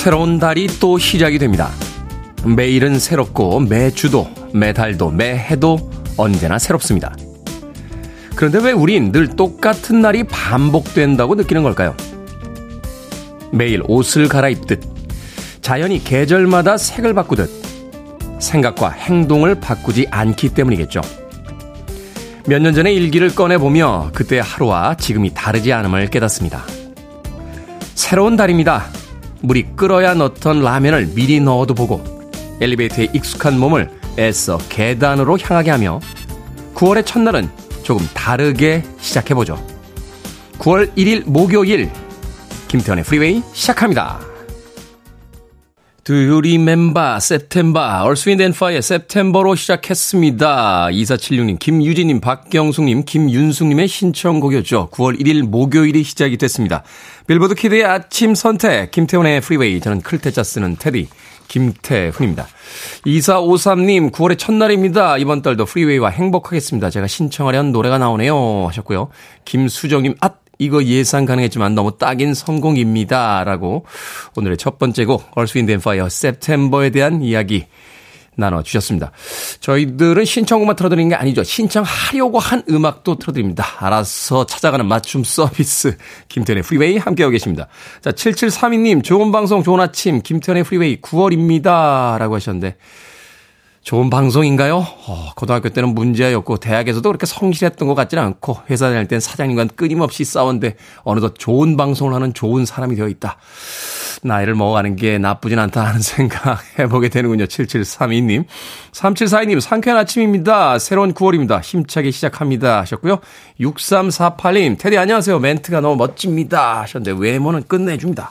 새로운 달이 또 시작이 됩니다. 매일은 새롭고 매주도 매달도 매해도 언제나 새롭습니다. 그런데 왜 우린 늘 똑같은 날이 반복된다고 느끼는 걸까요? 매일 옷을 갈아입듯 자연이 계절마다 색을 바꾸듯 생각과 행동을 바꾸지 않기 때문이겠죠. 몇 년 전의 일기를 꺼내보며 그때 하루와 지금이 다르지 않음을 깨닫습니다. 새로운 달입니다. 물이 끓어야 넣던 라면을 미리 넣어도 보고 엘리베이터에 익숙한 몸을 애써 계단으로 향하게 하며 9월의 첫날은 조금 다르게 시작해보죠. 9월 1일 목요일 김태훈의 프리웨이 시작합니다. Do you remember September? Wind and Fire September로 시작했습니다. 2476님, 김유진님, 박경숙님, 김윤숙님의 신청곡이었죠. 9월 1일 목요일이 시작이 됐습니다. 빌보드 키드의 아침 선택, 김태훈의 프리웨이. 저는 클 태 자 쓰는 테디, 김태훈입니다. 2453님, 9월의 첫날입니다. 이번 달도 프리웨이와 행복하겠습니다. 제가 신청하려는 노래가 나오네요. 하셨고요. 김수정님, 앗! 이거 예상 가능했지만 너무 딱인 선곡입니다. 라고 오늘의 첫 번째 곡, Earth, Wind and Fire, September에 대한 이야기 나눠주셨습니다. 저희들은 신청곡만 틀어드리는 게 아니죠. 신청하려고 한 음악도 틀어드립니다. 알아서 찾아가는 맞춤 서비스. 김태훈의 프리웨이 함께하고 계십니다. 자, 7732님, 좋은 방송, 좋은 아침. 김태훈의 프리웨이 9월입니다. 라고 하셨는데, 좋은 방송인가요? 어, 고등학교 때는 문제였고 대학에서도 그렇게 성실했던 것 같지는 않고 회사 다닐 땐 사장님과 끊임없이 싸웠는데 어느덧 좋은 방송을 하는 좋은 사람이 되어 있다. 나이를 먹어가는 게 나쁘진 않다 하는 생각 해보게 되는군요. 7732님. 3742님, 상쾌한 아침입니다. 새로운 9월입니다. 힘차게 시작합니다. 하셨고요. 6348님, 테디 안녕하세요. 멘트가 너무 멋집니다. 하셨는데 외모는 끝내줍니다.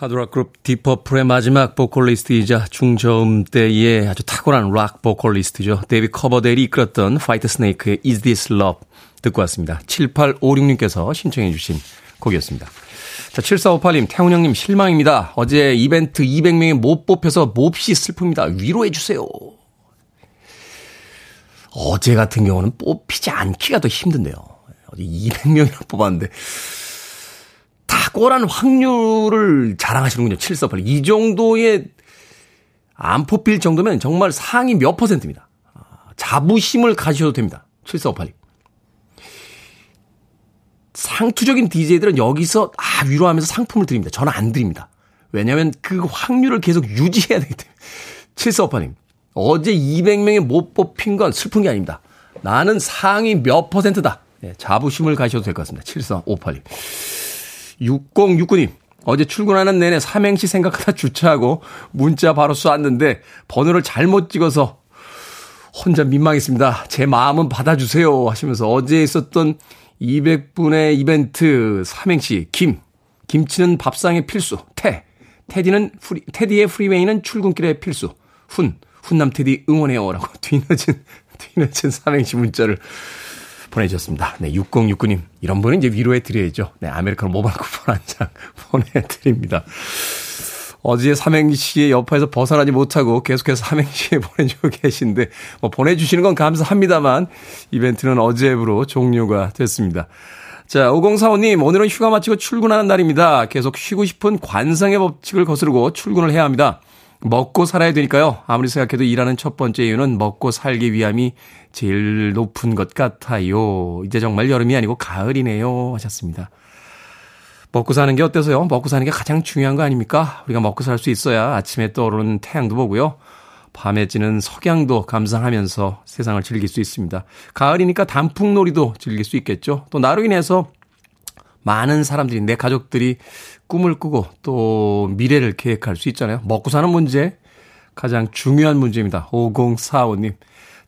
하드락 그룹 Deep Purple의 마지막 보컬리스트이자 중저음대의 아주 탁월한 락 보컬리스트죠. 데이비드 커버데일이 이끌었던 Whitesnake의 Is This Love 듣고 왔습니다. 7856님께서 신청해 주신 곡이었습니다. 자, 7458님, 태훈 형님 실망입니다. 어제 이벤트 200명이 못 뽑혀서 몹시 슬픕니다. 위로해 주세요. 어제 같은 경우는 뽑히지 않기가 더 힘든데요. 어제 200명이나 뽑았는데 탁월한 확률을 자랑하시는군요. 7482. 이 정도의 안 뽑힐 정도면 정말 상위 몇 퍼센트입니다. 아, 자부심을 가지셔도 됩니다. 7458님. 상투적인 DJ들은 여기서 아 위로하면서 상품을 드립니다. 저는 안 드립니다. 왜냐하면 그 확률을 계속 유지해야 되기 때문에. 7458님. 어제 200명이 못 뽑힌 건 슬픈 게 아닙니다. 나는 상위 몇 퍼센트다. 네, 자부심을 가셔도 될 것 같습니다. 7458님. 6069님. 어제 출근하는 내내 삼행시 생각하다 주차하고 문자 바로 쐈는데 번호를 잘못 찍어서 혼자 민망했습니다. 제 마음은 받아주세요 하시면서 어제 있었던 200분의 이벤트 삼행시 김 김치는 밥상의 필수 태 테디는 프리, 테디의 프리웨이는 출근길의 필수 훈 훈남 테디 응원해요라고 뒤늦은 뒤늦은 삼행시 문자를 보내주셨습니다. 네, 6069님. 이런 분은 이제 위로해 드려야죠. 네, 아메리카노 모바일 쿠폰 한 장 보내드립니다. 어제 삼행시의 여파에서 벗어나지 못하고 계속해서 삼행시에 보내주고 계신데, 뭐 보내주시는 건 감사합니다만, 이벤트는 어제부로 종료가 됐습니다. 자, 5045님, 오늘은 휴가 마치고 출근하는 날입니다. 계속 쉬고 싶은 관상의 법칙을 거스르고 출근을 해야 합니다. 먹고 살아야 되니까요. 아무리 생각해도 일하는 첫 번째 이유는 먹고 살기 위함이 제일 높은 것 같아요. 이제 정말 여름이 아니고 가을이네요. 하셨습니다. 먹고 사는 게 어때서요? 먹고 사는 게 가장 중요한 거 아닙니까? 우리가 먹고 살 수 있어야 아침에 떠오르는 태양도 보고요. 밤에 지는 석양도 감상하면서 세상을 즐길 수 있습니다. 가을이니까 단풍놀이도 즐길 수 있겠죠. 또 나로 인해서 많은 사람들이 내 가족들이 꿈을 꾸고 또 미래를 계획할 수 있잖아요. 먹고 사는 문제 가장 중요한 문제입니다. 5045님.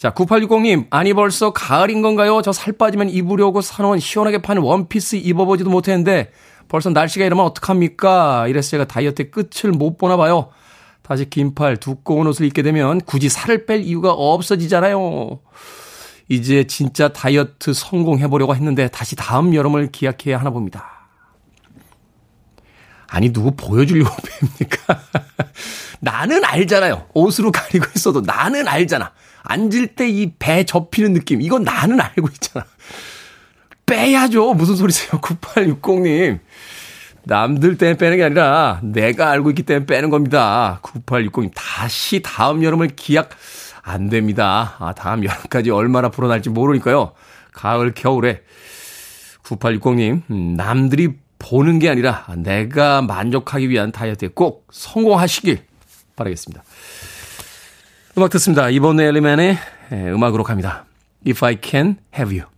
자, 9860님, 아니 벌써 가을인 건가요? 저 살 빠지면 입으려고 사놓은 시원하게 파는 원피스 입어보지도 못했는데 벌써 날씨가 이러면 어떡합니까? 이래서 제가 다이어트의 끝을 못 보나 봐요. 다시 긴팔 두꺼운 옷을 입게 되면 굳이 살을 뺄 이유가 없어지잖아요. 이제 진짜 다이어트 성공해보려고 했는데 다시 다음 여름을 기약해야 하나 봅니다. 아니, 누구 보여주려고 뺍니까? 나는 알잖아요. 옷으로 가리고 있어도 나는 알잖아. 앉을 때 이 배 접히는 느낌. 이건 나는 알고 있잖아. 빼야죠. 무슨 소리세요. 9860님. 남들 때문에 빼는 게 아니라 내가 알고 있기 때문에 빼는 겁니다. 9860님. 다시 다음 여름을 기약 안 됩니다. 아, 다음 여름까지 얼마나 불어날지 모르니까요. 가을, 겨울에 9860님, 음, 남들이 보는 게 아니라 내가 만족하기 위한 다이어트에 꼭 성공하시길 바라겠습니다. 음악 듣습니다. Yvonne Elliman의 음악으로 갑니다. If I Can Have You.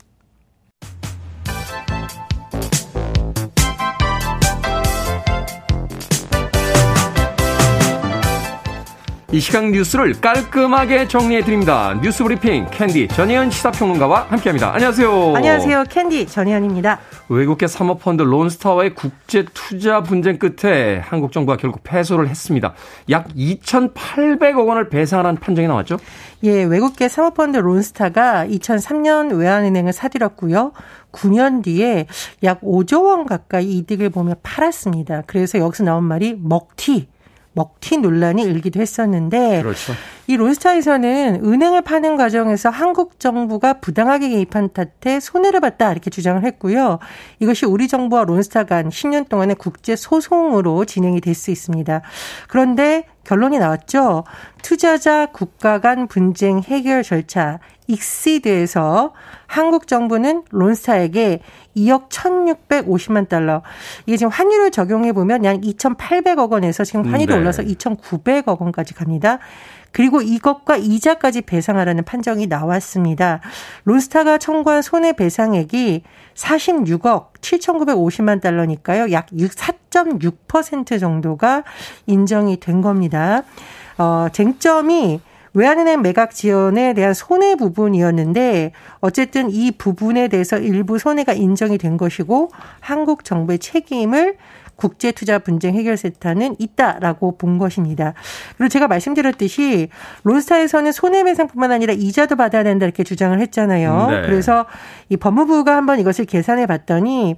이 시각 뉴스를 깔끔하게 정리해 드립니다. 뉴스 브리핑 캔디 전혜연 시사평론가와 함께합니다. 안녕하세요. 안녕하세요. 캔디 전혜연입니다. 외국계 사모펀드 론스타와의 국제 투자 분쟁 끝에 한국 정부가 결국 패소를 했습니다. 약 2,800억 원을 배상하라는 판정이 나왔죠? 예, 외국계 사모펀드 론스타가 2003년 외환은행을 사들였고요. 9년 뒤에 약 5조 원 가까이 이득을 보며 팔았습니다. 그래서 여기서 나온 말이 먹튀. 먹튀 논란이 일기도 했었는데 그렇죠. 이 론스타에서는 은행을 파는 과정에서 한국 정부가 부당하게 개입한 탓에 손해를 봤다 이렇게 주장을 했고요. 이것이 우리 정부와 론스타 간 10년 동안의 국제 소송으로 진행이 될 수 있습니다. 그런데 결론이 나왔죠. 투자자 국가 간 분쟁 해결 절차 익시드에서 한국 정부는 론스타에게 2억 1,650만 달러. 이게 지금 환율을 적용해 보면 약 2,800억 원에서 지금 환율이 네. 올라서 2,900억 원까지 갑니다. 그리고 이것과 이자까지 배상하라는 판정이 나왔습니다. 론스타가 청구한 손해배상액이 46억 7,950만 달러니까요. 약 4.6% 정도가 인정이 된 겁니다. 어, 쟁점이 외환은행 매각 지원에 대한 손해 부분이었는데 어쨌든 이 부분에 대해서 일부 손해가 인정이 된 것이고 한국 정부의 책임을 국제투자 분쟁 해결센터는 있다라고 본 것입니다. 그리고 제가 말씀드렸듯이 론스타에서는 손해배상뿐만 아니라 이자도 받아야 된다 이렇게 주장을 했잖아요. 네. 그래서 이 법무부가 한번 이것을 계산해 봤더니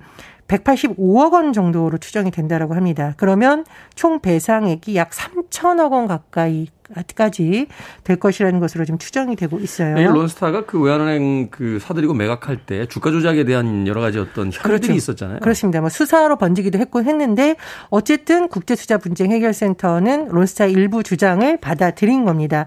185억 원 정도로 추정이 된다라고 합니다. 그러면 총 배상액이 약 3천억 원 가까이 까지 될 것이라는 것으로 지금 추정이 되고 있어요. 네, 론스타가 그 외환은행 그 사들이고 매각할 때 주가 조작에 대한 여러 가지 어떤 혐의들이 그렇죠. 있었잖아요. 그렇습니다. 뭐 수사로 번지기도 했고 했는데 어쨌든 국제투자 분쟁 해결센터는 론스타 일부 주장을 받아들인 겁니다.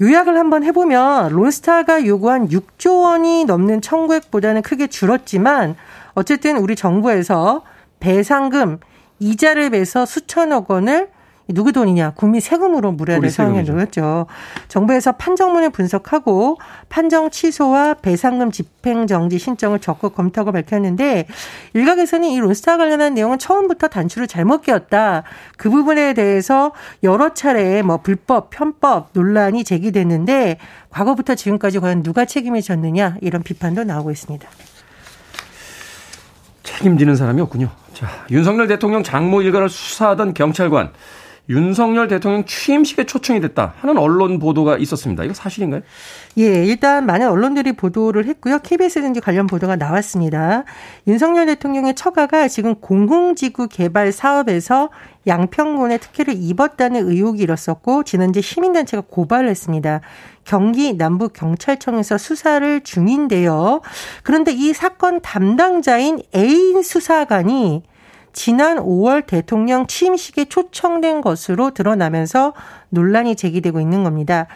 요약을 한번 해보면 론스타가 요구한 6조 원이 넘는 청구액보다는 크게 줄었지만 어쨌든 우리 정부에서 배상금 이자를 매서 수천억 원을 누구 돈이냐? 국민 세금으로 물어야 될 상황에 놓였죠. 정부에서 판정문을 분석하고 판정 취소와 배상금 집행 정지 신청을 적극 검토하고 밝혔는데 일각에서는 이 론스타 관련한 내용은 처음부터 단추를 잘못 끼었다. 그 부분에 대해서 여러 차례 뭐 불법, 편법 논란이 제기됐는데 과거부터 지금까지 과연 누가 책임을 졌느냐 이런 비판도 나오고 있습니다. 책임지는 사람이 없군요. 자, 윤석열 대통령 장모 일가를 수사하던 경찰관 윤석열 대통령 취임식에 초청이 됐다 하는 언론 보도가 있었습니다. 이거 사실인가요? 예, 일단 많은 언론들이 보도를 했고요. KBS든지 관련 보도가 나왔습니다. 윤석열 대통령의 처가가 지금 공공지구 개발 사업에서 양평군의 특혜를 입었다는 의혹이 일었었고 지난주 시민단체가 고발을 했습니다. 경기 남부 경찰청에서 수사를 중인데요. 그런데 이 사건 담당자인 애인 수사관이 지난 5월 대통령 취임식에 초청된 것으로 드러나면서 논란이 제기되고 있는 겁니다.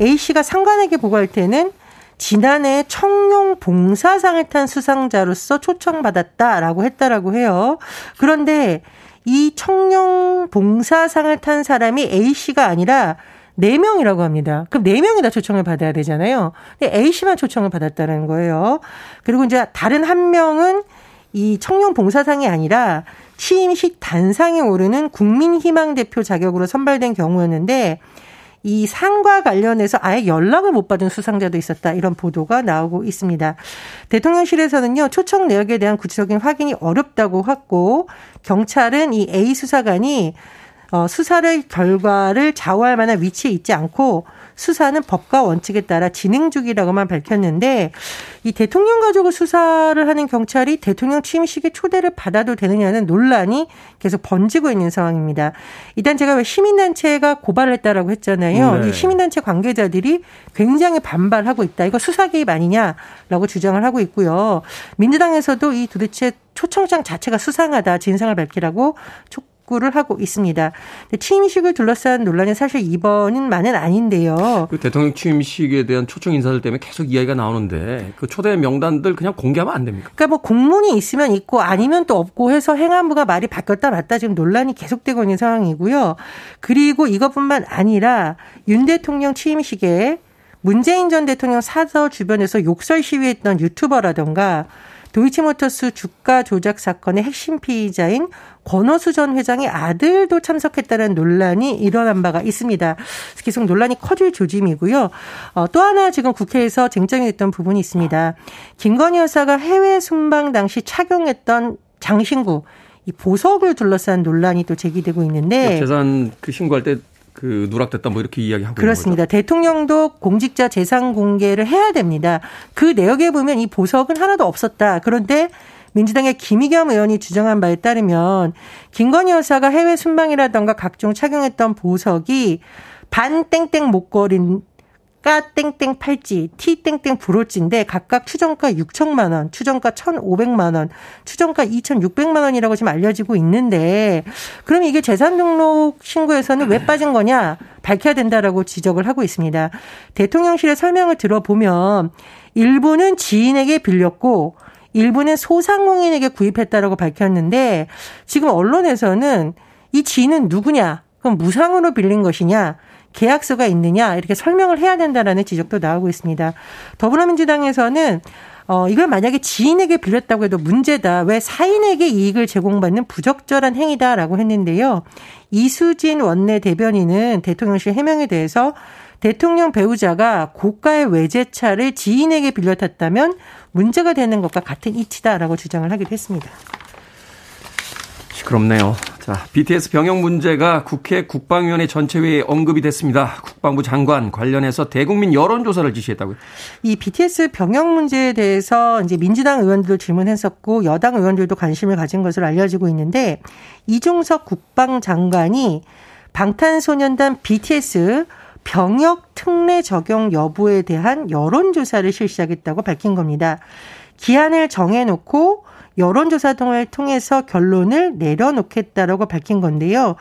A씨가 상관에게 보고할 때는 지난해 청룡 봉사상을 탄 수상자로서 초청받았다라고 했다라고 해요. 그런데 이 청룡 봉사상을 탄 사람이 A씨가 아니라 4명이라고 합니다. 그럼 4명이 다 초청을 받아야 되잖아요. 근데 A씨만 초청을 받았다는 거예요. 그리고 이제 다른 한 명은 이 청룡 봉사상이 아니라 취임식 단상에 오르는 국민희망 대표 자격으로 선발된 경우였는데 이 상과 관련해서 아예 연락을 못 받은 수상자도 있었다 이런 보도가 나오고 있습니다. 대통령실에서는요 초청 내역에 대한 구체적인 확인이 어렵다고 했고 경찰은 이 A 수사관이 어, 수사를 결과를 좌우할 만한 위치에 있지 않고 수사는 법과 원칙에 따라 진행 중이라고만 밝혔는데 이 대통령 가족을 수사를 하는 경찰이 대통령 취임식에 초대를 받아도 되느냐는 논란이 계속 번지고 있는 상황입니다. 일단 제가 왜 시민단체가 고발을 했다라고 했잖아요. 네. 이 시민단체 관계자들이 굉장히 반발하고 있다. 이거 수사 개입 아니냐라고 주장을 하고 있고요. 민주당에서도 이 도대체 초청장 자체가 수상하다 진상을 밝히라고 촉 구를 하고 있습니다. 취임식을 둘러싼 논란이 사실 이번은만은 아닌데요. 그 대통령 취임식에 대한 초청 인사들 때문에 계속 이야기가 나오는데 그 초대 명단들 그냥 공개하면 안 됩니까? 그러니까 뭐 공문이 있으면 있고 아니면 또 없고 해서 행안부가 말이 바뀌었다 맞다 지금 논란이 계속되고 있는 상황이고요. 그리고 이것뿐만 아니라 윤 대통령 취임식에 문재인 전 대통령 사서 주변에서 욕설 시위했던 유튜버라던가 도이치모터스 주가 조작 사건의 핵심 피의자인 권오수 전 회장의 아들도 참석했다는 논란이 일어난 바가 있습니다. 계속 논란이 커질 조짐이고요. 어, 또 하나 지금 국회에서 쟁점이 됐던 부분이 있습니다. 김건희 여사가 해외 순방 당시 착용했던 장신구 이 보석을 둘러싼 논란이 또 제기되고 있는데 재산 그 신고할 때 그 누락됐다 뭐 이렇게 이야기하고 그렇습니다. 대통령도 공직자 재산 공개를 해야 됩니다. 그 내역에 보면 이 보석은 하나도 없었다. 그런데 민주당의 김희겸 의원이 주장한 바에 따르면 김건희 여사가 해외 순방이라던가 각종 착용했던 보석이 반 땡땡 목걸이 까 땡땡 팔찌, 티 땡땡 브로치인데 각각 추정가 6천만 원, 추정가 1,500만 원, 추정가 2,600만 원이라고 지금 알려지고 있는데 그럼 이게 재산 등록 신고에서는 왜 빠진 거냐 밝혀야 된다라고 지적을 하고 있습니다. 대통령실의 설명을 들어보면 일부는 지인에게 빌렸고 일부는 소상공인에게 구입했다라고 밝혔는데 지금 언론에서는 이 지인은 누구냐? 그럼 무상으로 빌린 것이냐? 계약서가 있느냐 이렇게 설명을 해야 된다라는 지적도 나오고 있습니다. 더불어민주당에서는 어, 이걸 만약에 지인에게 빌렸다고 해도 문제다. 왜 사인에게 이익을 제공받는 부적절한 행위다라고 했는데요. 이수진 원내 대변인은 대통령실 해명에 대해서 대통령 배우자가 고가의 외제차를 지인에게 빌려 탔다면 문제가 되는 것과 같은 이치다라고 주장을 하기도 했습니다. 시끄럽네요. 자, BTS 병역 문제가 국회 국방위원회 전체회의에 언급이 됐습니다. 국방부 장관 관련해서 대국민 여론조사를 지시했다고요? 이 BTS 병역 문제에 대해서 이제 민주당 의원들도 질문했었고 여당 의원들도 관심을 가진 것으로 알려지고 있는데 이종석 국방장관이 방탄소년단 BTS 병역 특례 적용 여부에 대한 여론조사를 실시하겠다고 밝힌 겁니다. 기한을 정해놓고 여론조사 등을 통해서 결론을 내려놓겠다라고 밝힌 건데요.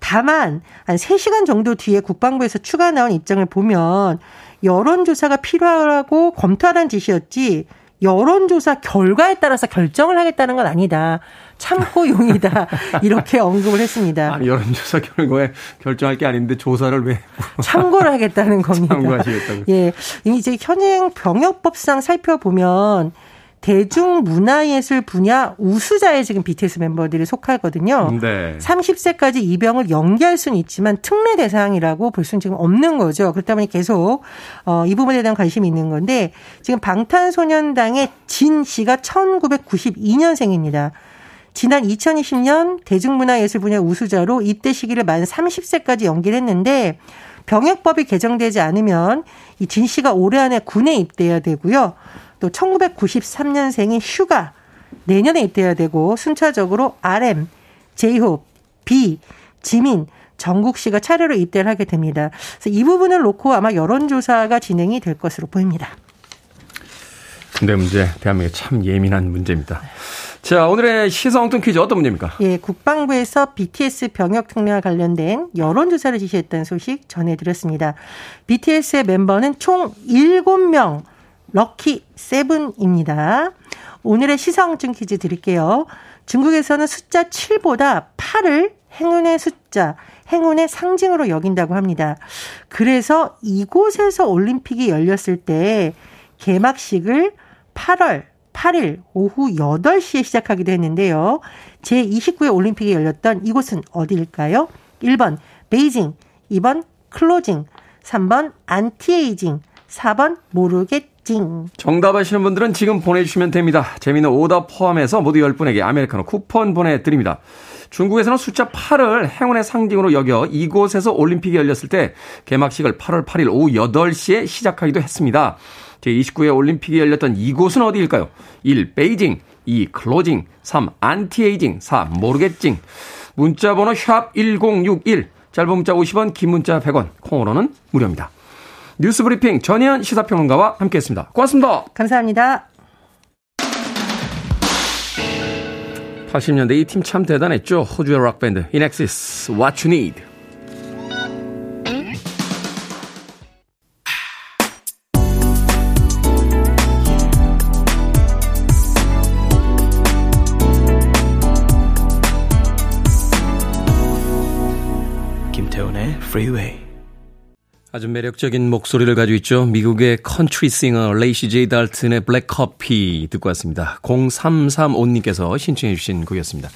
다만 한 3시간 정도 뒤에 국방부에서 추가 나온 입장을 보면 여론조사가 필요하고 검토하라는 지시였지 여론조사 결과에 따라서 결정을 하겠다는 건 아니다. 참고 용이다. 이렇게 언급을 했습니다. 아니, 여론조사 결과에 결정할 게 아닌데 조사를 왜. 참고를 하겠다는 겁니다. 참고하시겠다고. 예. 이제 현행 병역법상 살펴보면 대중문화예술 분야 우수자에 지금 BTS 멤버들이 속하거든요. 네. 30세까지 입영을 연기할 수는 있지만 특례 대상이라고 볼 수는 지금 없는 거죠. 그렇다 보니 계속 어, 이 부분에 대한 관심이 있는 건데 지금 방탄소년단의 진 씨가 1992년생입니다. 지난 2020년 대중문화예술 분야 우수자로 입대 시기를 만 30세까지 연기를 했는데 병역법이 개정되지 않으면 이 진 씨가 올해 안에 군에 입대해야 되고요. 또 1993년생인 슈가 내년에 입대해야 되고 순차적으로 RM, 제이홉, 뷔, 지민, 정국 씨가 차례로 입대를 하게 됩니다. 그래서 이 부분을 놓고 아마 여론조사가 진행이 될 것으로 보입니다. 근데 문제, 대한민국 참 예민한 문제입니다. 자, 오늘의 시사엉뚱 퀴즈 어떤 문제입니까? 예, 국방부에서 BTS 병역 특례와 관련된 여론조사를 지시했다는 소식 전해드렸습니다. BTS의 멤버는 총 7명 럭키 세븐입니다. 오늘의 시성증 퀴즈 드릴게요. 중국에서는 숫자 7보다 8을 행운의 숫자, 행운의 상징으로 여긴다고 합니다. 그래서 이곳에서 올림픽이 열렸을 때 개막식을 8월 8일 오후 8시에 시작하기도 했는데요. 제29회 올림픽이 열렸던 이곳은 어디일까요? 1번 베이징, 2번 closing, 3번 안티에이징, 4번 모르겠 징. 정답 아시는 분들은 지금 보내주시면 됩니다. 재밌는 오답 포함해서 모두 10분에게 아메리카노 쿠폰 보내드립니다. 중국에서는 숫자 8을 행운의 상징으로 여겨 이곳에서 올림픽이 열렸을 때 개막식을 8월 8일 오후 8시에 시작하기도 했습니다. 제29회 올림픽이 열렸던 이곳은 어디일까요? 1. 베이징 2. closing 3. 안티에이징 4. 모르겠징 문자번호 샵 1061 짧은 문자 50원 긴 문자 100원 콩으로는 무료입니다. 뉴스브리핑 전혜연 시사평론가와 함께했습니다. 고맙습니다. 감사합니다. 80년대 이 팀 참 대단했죠. 호주의 락밴드 인엑시스 What You Need. 김태훈의 Freeway. 아주 매력적인 목소리를 가지고 있죠. 미국의 컨트리 싱어 레이시 제이 달튼의 블랙 커피 듣고 왔습니다. 0335님께서 신청해 주신 곡이었습니다.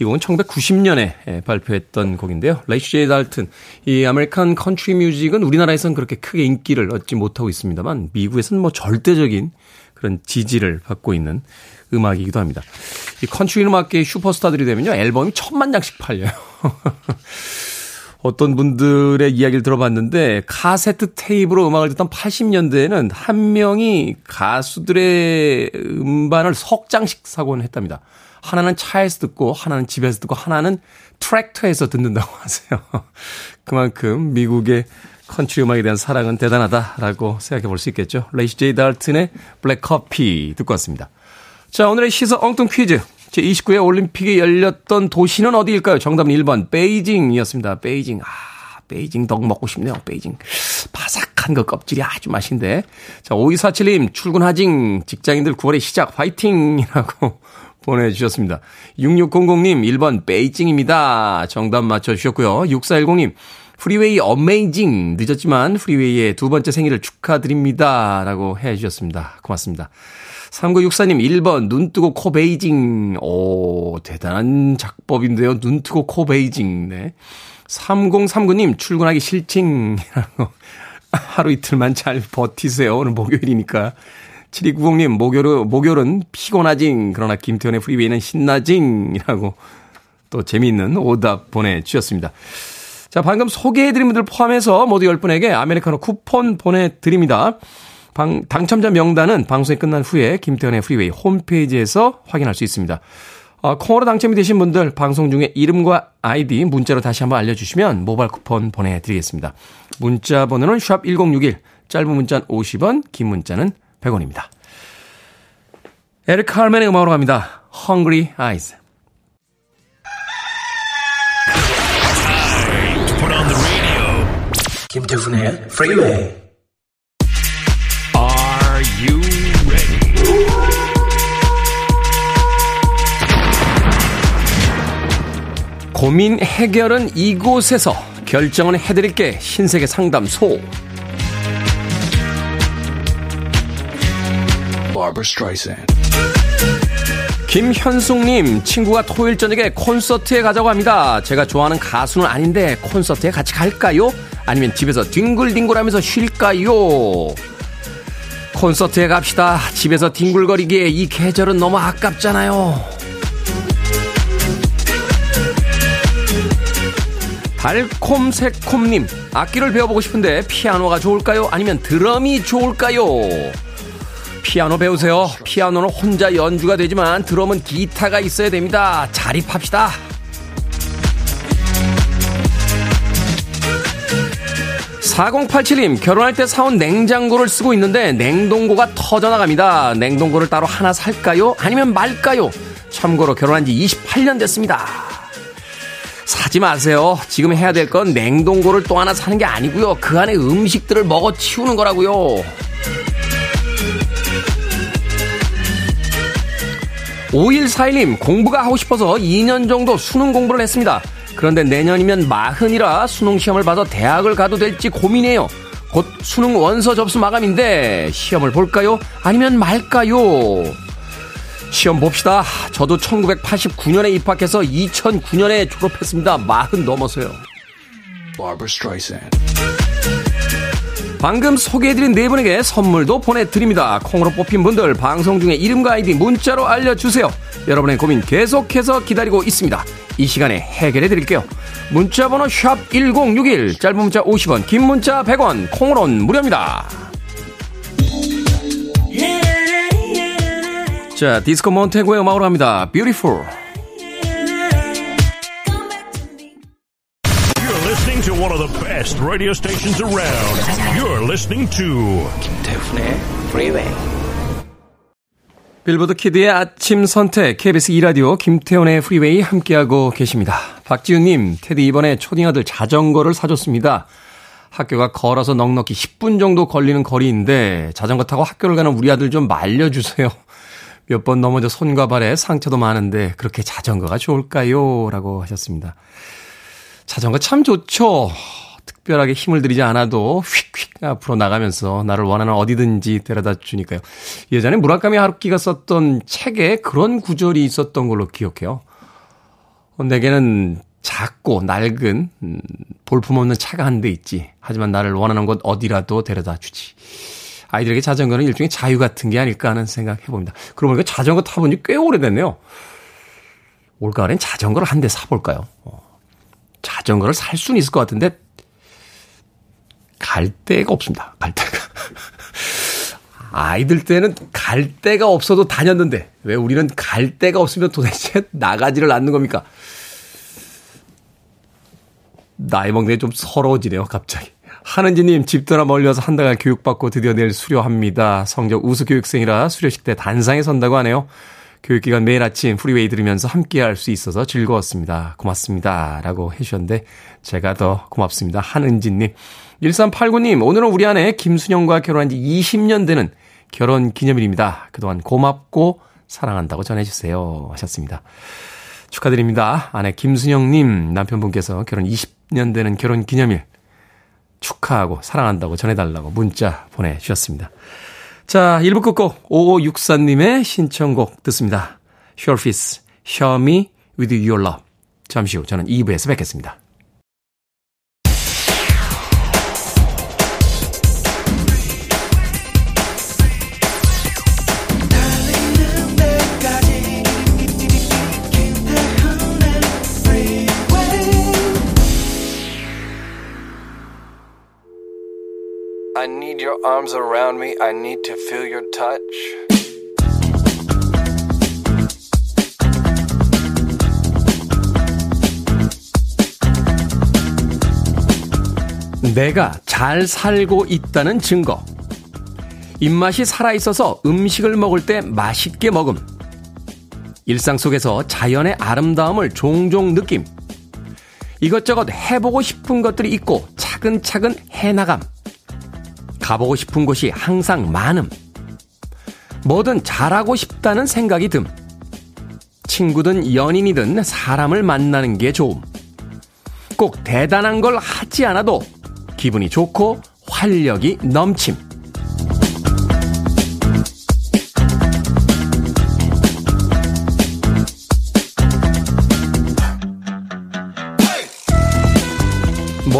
이 곡은 1990년에 발표했던 곡인데요. 레이시 제이 달튼, 이 American country music은 우리나라에선 그렇게 크게 인기를 얻지 못하고 있습니다만 미국에서는 뭐 절대적인 그런 지지를 받고 있는 음악이기도 합니다. 이 컨트리 음악계의 슈퍼스타들이 되면요. 앨범이 천만 장씩 팔려요. 어떤 분들의 이야기를 들어봤는데 카세트 테이프로 음악을 듣던 80년대에는 한 명이 가수들의 음반을 석 장씩 사곤 했답니다. 하나는 차에서 듣고 하나는 집에서 듣고 하나는 트랙터에서 듣는다고 하세요. 그만큼 미국의 컨트리 음악에 대한 사랑은 대단하다라고 생각해 볼 수 있겠죠. 레이시 제이 달튼의 블랙 커피 듣고 왔습니다. 자, 오늘의 시사 엉뚱 퀴즈. 제29회 올림픽이 열렸던 도시는 어디일까요? 정답은 1번 베이징이었습니다. 베이징. 아, 베이징 덕 먹고 싶네요. 베이징. 바삭한 거 껍질이 아주 맛인데. 자, 5247님 출근하징. 직장인들 9월의 시작 화이팅이라고 보내주셨습니다. 6600님 1번 베이징입니다. 정답 맞춰주셨고요. 6410님 프리웨이 어메이징 늦었지만 프리웨이의 두 번째 생일을 축하드립니다. 라고 해주셨습니다. 고맙습니다. 3964님 1번 눈 뜨고 코 베이징. 오, 대단한 작법인데요. 눈 뜨고 코 베이징. 네. 3039님 출근하기 싫징이라고 하루 이틀만 잘 버티세요. 오늘 목요일이니까. 7290님 목요일, 목요일은 피곤하징. 그러나 김태훈의 프리웨이는 신나징이라고 또 재미있는 오답 보내주셨습니다. 자, 방금 소개해드린 분들 포함해서 모두 10분에게 아메리카노 쿠폰 보내드립니다. 방, 당첨자 명단은 방송이 끝난 후에 김태훈의 프리웨이 홈페이지에서 확인할 수 있습니다. 어, 콩으로 당첨이 되신 분들 방송 중에 이름과 아이디 문자로 다시 한번 알려주시면 모바일 쿠폰 보내드리겠습니다. 문자 번호는 샵 1061, 짧은 문자는 50원, 긴 문자는 100원입니다. 에릭 칼맨의 음악으로 갑니다. Hungry Eyes. 김태훈의 프리웨이 고민 해결은 이곳에서 결정은 해드릴게 신세계 상담소. 김현숙님, 친구가 토요일 저녁에 콘서트에 가자고 합니다. 제가 좋아하는 가수는 아닌데 콘서트에 같이 갈까요? 아니면 집에서 뒹굴뒹굴하면서 쉴까요? 콘서트에 갑시다. 집에서 뒹굴거리기에 이 계절은 너무 아깝잖아요. 달콤새콤님, 악기를 배워보고 싶은데 피아노가 좋을까요? 아니면 드럼이 좋을까요? 피아노 배우세요. 피아노는 혼자 연주가 되지만 드럼은 기타가 있어야 됩니다. 자립합시다. 4087님, 결혼할 때 사온 냉장고를 쓰고 있는데 냉동고가 터져나갑니다. 냉동고를 따로 하나 살까요? 아니면 말까요? 참고로 결혼한 지 28년 됐습니다. 사지 마세요. 지금 해야 될 건 냉동고를 또 하나 사는 게 아니고요. 그 안에 음식들을 먹어 치우는 거라고요. 5141님, 공부가 하고 싶어서 2년 정도 수능 공부를 했습니다. 그런데 내년이면 마흔이라 수능 시험을 봐서 대학을 가도 될지 고민해요. 곧 수능 원서 접수 마감인데 시험을 볼까요? 아니면 말까요? 시험 봅시다. 저도 1989년에 입학해서 2009년에 졸업했습니다. 마흔 넘어서요. 방금 소개해드린 네 분에게 선물도 보내드립니다. 콩으로 뽑힌 분들 방송 중에 이름과 아이디 문자로 알려주세요. 여러분의 고민 계속해서 기다리고 있습니다. 이 시간에 해결해드릴게요. 문자번호 1061, 짧은 문자 50원, 긴 문자 100원, 콩으로는 무료입니다. 자, 디스코 몬테고의 음악으로 합니다. Beautiful. listening to one of the best radio stations around. You're listening to 김태훈의 Freeway. 빌보드 키드의 아침 선택 KBS 2라디오 김태훈의 프리웨이 함께하고 계십니다. 박지훈님, 테디 이번에 초딩 아들 자전거를 사줬습니다. 학교가 걸어서 넉넉히 10분 정도 걸리는 거리인데 자전거 타고 학교를 가는 우리 아들 좀 말려주세요. 몇 번 넘어져 손과 발에 상처도 많은데 그렇게 자전거가 좋을까요? 라고 하셨습니다. 자전거 참 좋죠. 특별하게 힘을 들이지 않아도 휙휙 앞으로 나가면서 나를 원하는 어디든지 데려다 주니까요. 예전에 무라카미 하루키가 썼던 책에 그런 구절이 있었던 걸로 기억해요. 어, 내게는 작고 낡은 음, 볼품없는 차가 한 대 있지. 하지만 나를 원하는 곳 어디라도 데려다 주지. 아이들에게 자전거는 일종의 자유 같은 게 아닐까 하는 생각 해봅니다. 그러고 보니까 자전거 타본 지 꽤 오래됐네요. 올가을엔 자전거를 한 대 사볼까요? 어. 자전거를 살 수는 있을 것 같은데 갈 데가 없습니다. 갈 데가. 아이들 때는 갈 데가 없어도 다녔는데 왜 우리는 갈 데가 없으면 도대체 나가지를 않는 겁니까? 나이 먹는 게좀 서러워지네요, 갑자기. 하는지님, 집도나 멀리와서 한 달간 교육받고 드디어 내일 수료합니다. 성적 우수 교육생이라 수료식 때 단상에 선다고 하네요. 교육기간 매일 아침 프리웨이 들으면서 함께 할 수 있어서 즐거웠습니다. 고맙습니다. 라고 해주셨는데, 제가 더 고맙습니다. 한은진님. 1389님, 오늘은 우리 아내 김순영과 결혼한 지 20년 되는 결혼 기념일입니다. 그동안 고맙고 사랑한다고 전해주세요. 하셨습니다. 축하드립니다. 아내 김순영님, 남편분께서 결혼 20년 되는 결혼 기념일 축하하고 사랑한다고 전해달라고 문자 보내주셨습니다. 자, 1부 끝곡 5564님의 신청곡 듣습니다. Surface, Show Me With Your Love. 잠시 후 저는 2부에서 뵙겠습니다. Your arms around me. I need to feel your touch. 내가 잘 살고 있다는 증거. 입맛이 살아있어서 음식을 먹을 때 맛있게 먹음. 일상 속에서 자연의 아름다움을 종종 느낌. 이것저것 해보고 싶은 것들이 있고 차근차근 해나감. 가보고 싶은 곳이 항상 많음. 뭐든 잘하고 싶다는 생각이 듦. 친구든 연인이든 사람을 만나는 게 좋음. 꼭 대단한 걸 하지 않아도 기분이 좋고 활력이 넘침.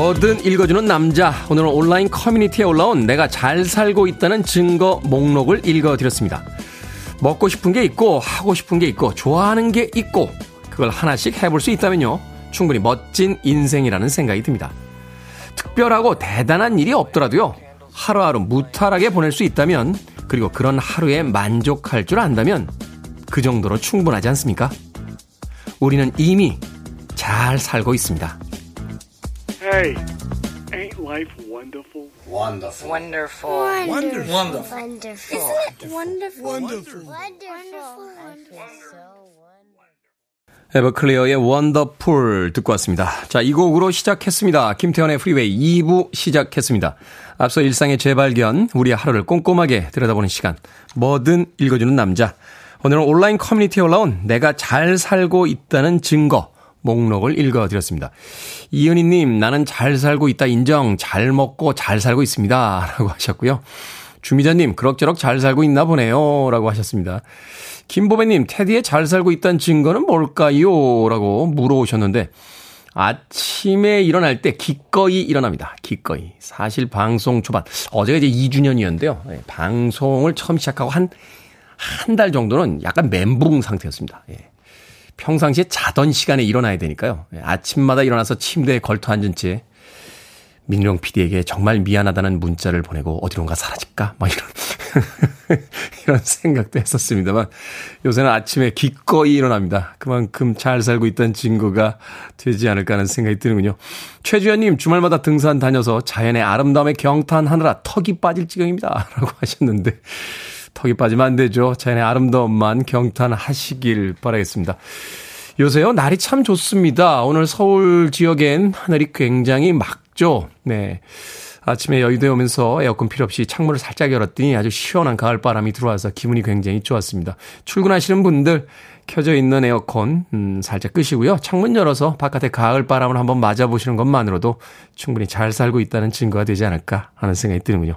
뭐든 읽어주는 남자. 오늘은 온라인 커뮤니티에 올라온 내가 잘 살고 있다는 증거 목록을 읽어드렸습니다. 먹고 싶은 게 있고, 하고 싶은 게 있고, 좋아하는 게 있고, 그걸 하나씩 해볼 수 있다면요. 충분히 멋진 인생이라는 생각이 듭니다. 특별하고 대단한 일이 없더라도요. 하루하루 무탈하게 보낼 수 있다면, 그리고 그런 하루에 만족할 줄 안다면, 그 정도로 충분하지 않습니까? 우리는 이미 잘 살고 있습니다. Hey, ain't life wonderful? Wonderful. Wonderful. Wonderful. Wonderful. Wonderful. Isn't it wonderful? Wonderful. Wonderful. 에버클리어의 Wonderful 듣고 왔습니다. 자, 이 곡으로 시작했습니다. 김태훈의 프리웨이 2부 시작했습니다. 앞서 일상의 재발견, 우리의 하루를 꼼꼼하게 들여다보는 시간, 뭐든 읽어주는 남자. 오늘은 온라인 커뮤니티에 올라온 내가 잘 살고 있다는 증거 목록을 읽어드렸습니다. 이은희님, 나는 잘 살고 있다 인정, 잘 먹고 잘 살고 있습니다. 라고 하셨고요. 주미자님, 그럭저럭 잘 살고 있나 보네요. 라고 하셨습니다. 김보배님, 테디에 잘 살고 있다는 증거는 뭘까요? 라고 물어오셨는데, 아침에 일어날 때 기꺼이 일어납니다. 기꺼이. 사실 방송 초반, 어제가 이제 2주년이었는데요. 네, 방송을 처음 시작하고 한, 한 달 정도는 약간 멘붕 상태였습니다. 예. 평상시에 자던 시간에 일어나야 되니까요. 예, 아침마다 일어나서 침대에 걸터 앉은 채 민룡 PD에게 정말 미안하다는 문자를 보내고 어디론가 사라질까? 막 이런, 이런 생각도 했었습니다만 요새는 아침에 기꺼이 일어납니다. 그만큼 잘 살고 있다는 증거가 되지 않을까 하는 생각이 드는군요. 최주현님, 주말마다 등산 다녀서 자연의 아름다움에 경탄하느라 턱이 빠질 지경입니다. 라고 하셨는데 턱이 빠지면 안 되죠. 자연의 아름다움만 경탄하시길 바라겠습니다. 요새요, 날이 참 좋습니다. 오늘 서울 지역엔 하늘이 굉장히 맑죠. 네. 아침에 여의도에 오면서 에어컨 필요 없이 창문을 살짝 열었더니 아주 시원한 가을 바람이 들어와서 기분이 굉장히 좋았습니다. 출근하시는 분들 켜져 있는 에어컨 음, 살짝 끄시고요. 창문 열어서 바깥에 가을 바람을 한번 맞아보시는 것만으로도 충분히 잘 살고 있다는 증거가 되지 않을까 하는 생각이 드는군요.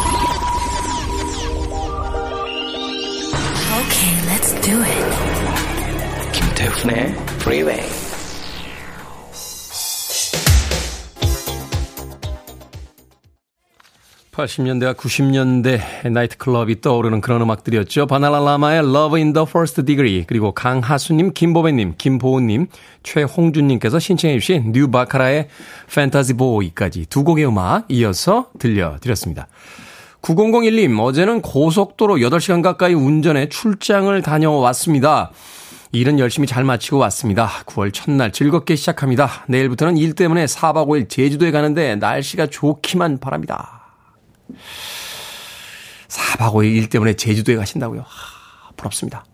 김태훈의 Freeway. (80년대와 90년대) 나이트클럽이 떠오르는 그런 음악들이었죠. 바나나라마의 Love in the First Degree 그리고 강하수님, 김보배님, 김보은님, 최홍준님께서 신청해 주신 뉴바카라의 Fantasy Boy까지 두 곡의 음악 이어서 들려드렸습니다. 9001님, 어제는 고속도로 8시간 가까이 운전해 출장을 다녀왔습니다. 일은 열심히 잘 마치고 왔습니다. 9월 첫날 즐겁게 시작합니다. 내일부터는 일 때문에 4박 5일 제주도에 가는데 날씨가 좋기만 바랍니다. 4박 5일 일 때문에 제주도에 가신다고요? 하, 부럽습니다.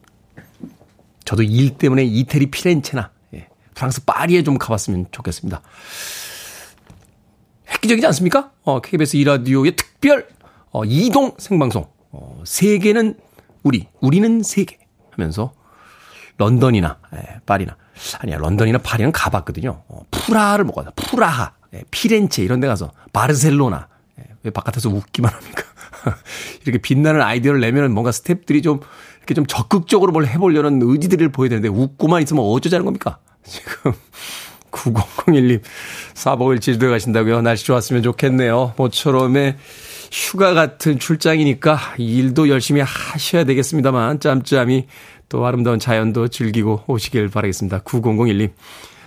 저도 일 때문에 이태리 피렌체나 예, 프랑스 파리에 좀 가봤으면 좋겠습니다. 획기적이지 않습니까? 어, KBS 이라디오의 특별 어, 이동 생방송. 어, 세계는 우리, 우리는 세계 하면서 런던이나 예, 파리나 아니야 런던이나 파리는 가봤거든요. 어, 프라하를 못 가서 프라하, 예, 피렌체 이런 데 가서 바르셀로나 예, 왜 바깥에서 웃기만 합니까? 이렇게 빛나는 아이디어를 내면은 뭔가 스탭들이 좀 이렇게 좀 적극적으로 뭘 해보려는 의지들을 보여야 되는데 웃고만 있으면 어쩌자는 겁니까? 지금 9001님 4박 5일 제주도에 가신다고요? 날씨 좋았으면 좋겠네요. 모처럼의 휴가 같은 출장이니까 일도 열심히 하셔야 되겠습니다만 짬짬이 또 아름다운 자연도 즐기고 오시길 바라겠습니다. 9001님.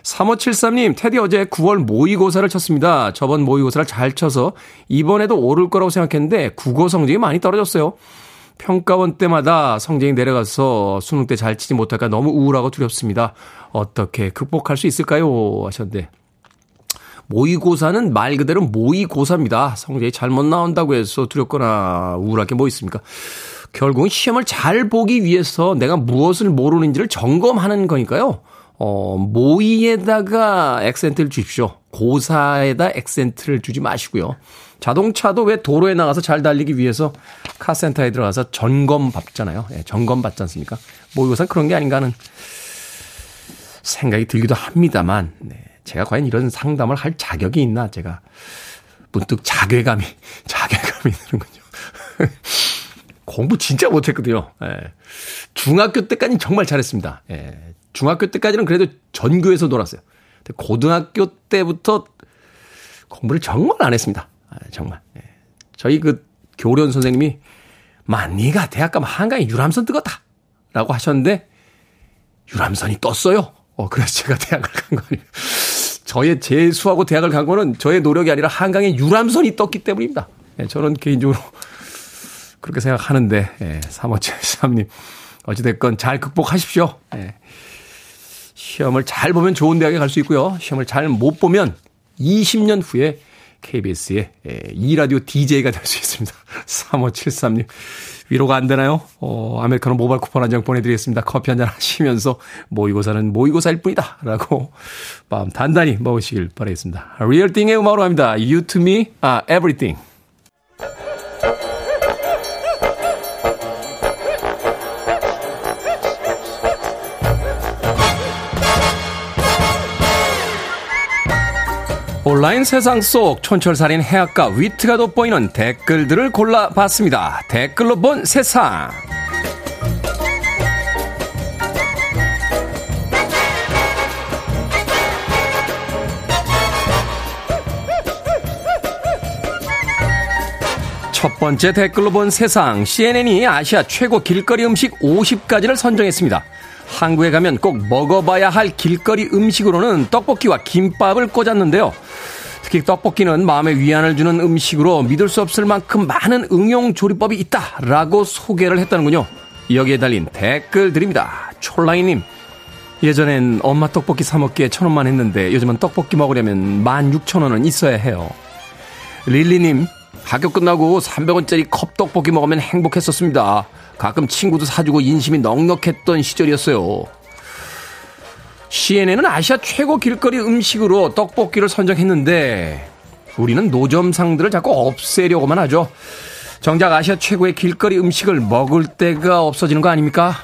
3573님, 테디 어제 9월 모의고사를 쳤습니다. 저번 모의고사를 잘 쳐서 이번에도 오를 거라고 생각했는데 국어 성적이 많이 떨어졌어요. 평가원 때마다 성적이 내려가서 수능 때 잘 치지 못할까 너무 우울하고 두렵습니다. 어떻게 극복할 수 있을까요? 하셨는데. 모의고사는 말 그대로 모의고사입니다. 성적이 잘못 나온다고 해서 두렵거나 우울할 게 뭐 있습니까? 결국은 시험을 잘 보기 위해서 내가 무엇을 모르는지를 점검하는 거니까요. 어, 모의에다가 액센트를 주십시오. 고사에다 액센트를 주지 마시고요. 자동차도 왜 도로에 나가서 잘 달리기 위해서 카센터에 들어가서 점검 받잖아요. 예, 점검 받지 않습니까? 모의고사는 그런 게 아닌가 하는 생각이 들기도 합니다만, 네. 제가 과연 이런 상담을 할 자격이 있나 제가 문득 자괴감이 자괴감이 드는군요. 공부 진짜 못했거든요. 예. 중학교 때까지는 정말 잘했습니다. 예. 중학교 때까지는 그래도 전교에서 놀았어요. 고등학교 때부터 공부를 정말 안 했습니다. 아, 정말. 예. 저희 그 교련 선생님이 만 니가 대학 가면 한강에 유람선 뜨겠다. 라고 하셨는데 유람선이 떴어요. 어, 그래서 제가 대학을 간거 아니에요. 저의 재수하고 대학을 간 거는 저의 노력이 아니라 한강에 유람선이 떴기 때문입니다. 예, 저는 개인적으로 그렇게 생각하는데, 예, 3573님. 어찌됐건 잘 극복하십시오. 예. 시험을 잘 보면 좋은 대학에 갈 수 있고요. 시험을 잘 못 보면 20년 후에 KBS의 이라디오 DJ가 될 수 있습니다. 3573님. 위로가 안 되나요? 어, 아메리카노 모바일 쿠폰 한 장 보내드리겠습니다. 커피 한 잔 하시면서 모의고사는 모의고사일 뿐이다. 라고 마음 단단히 먹으시길 바라겠습니다. Thing의 음악으로 합니다. You to me, 아, everything. 온라인 세상 속 촌철살인 해악과 위트가 돋보이는 댓글들을 골라봤습니다. 댓글로 본 세상. 첫 번째 댓글로 본 세상. CNN이 아시아 최고 길거리 음식 50가지를 선정했습니다. 한국에 가면 꼭 먹어봐야 할 길거리 음식으로는 떡볶이와 김밥을 꽂았는데요. 특히 떡볶이는 마음의 위안을 주는 음식으로 믿을 수 없을 만큼 많은 응용 조리법이 있다라고 소개를 했다는군요. 여기에 달린 댓글들입니다. 촐라이님. 예전엔 엄마 떡볶이 사먹기에 천 원만 했는데 요즘은 떡볶이 먹으려면 만 육천 원은 있어야 해요. 릴리님. 학교 끝나고 300원짜리 컵떡볶이 먹으면 행복했었습니다. 가끔 친구도 사주고 인심이 넉넉했던 시절이었어요. CNN은 아시아 최고 길거리 음식으로 떡볶이를 선정했는데 우리는 노점상들을 자꾸 없애려고만 하죠. 정작 아시아 최고의 길거리 음식을 먹을 때가 없어지는 거 아닙니까?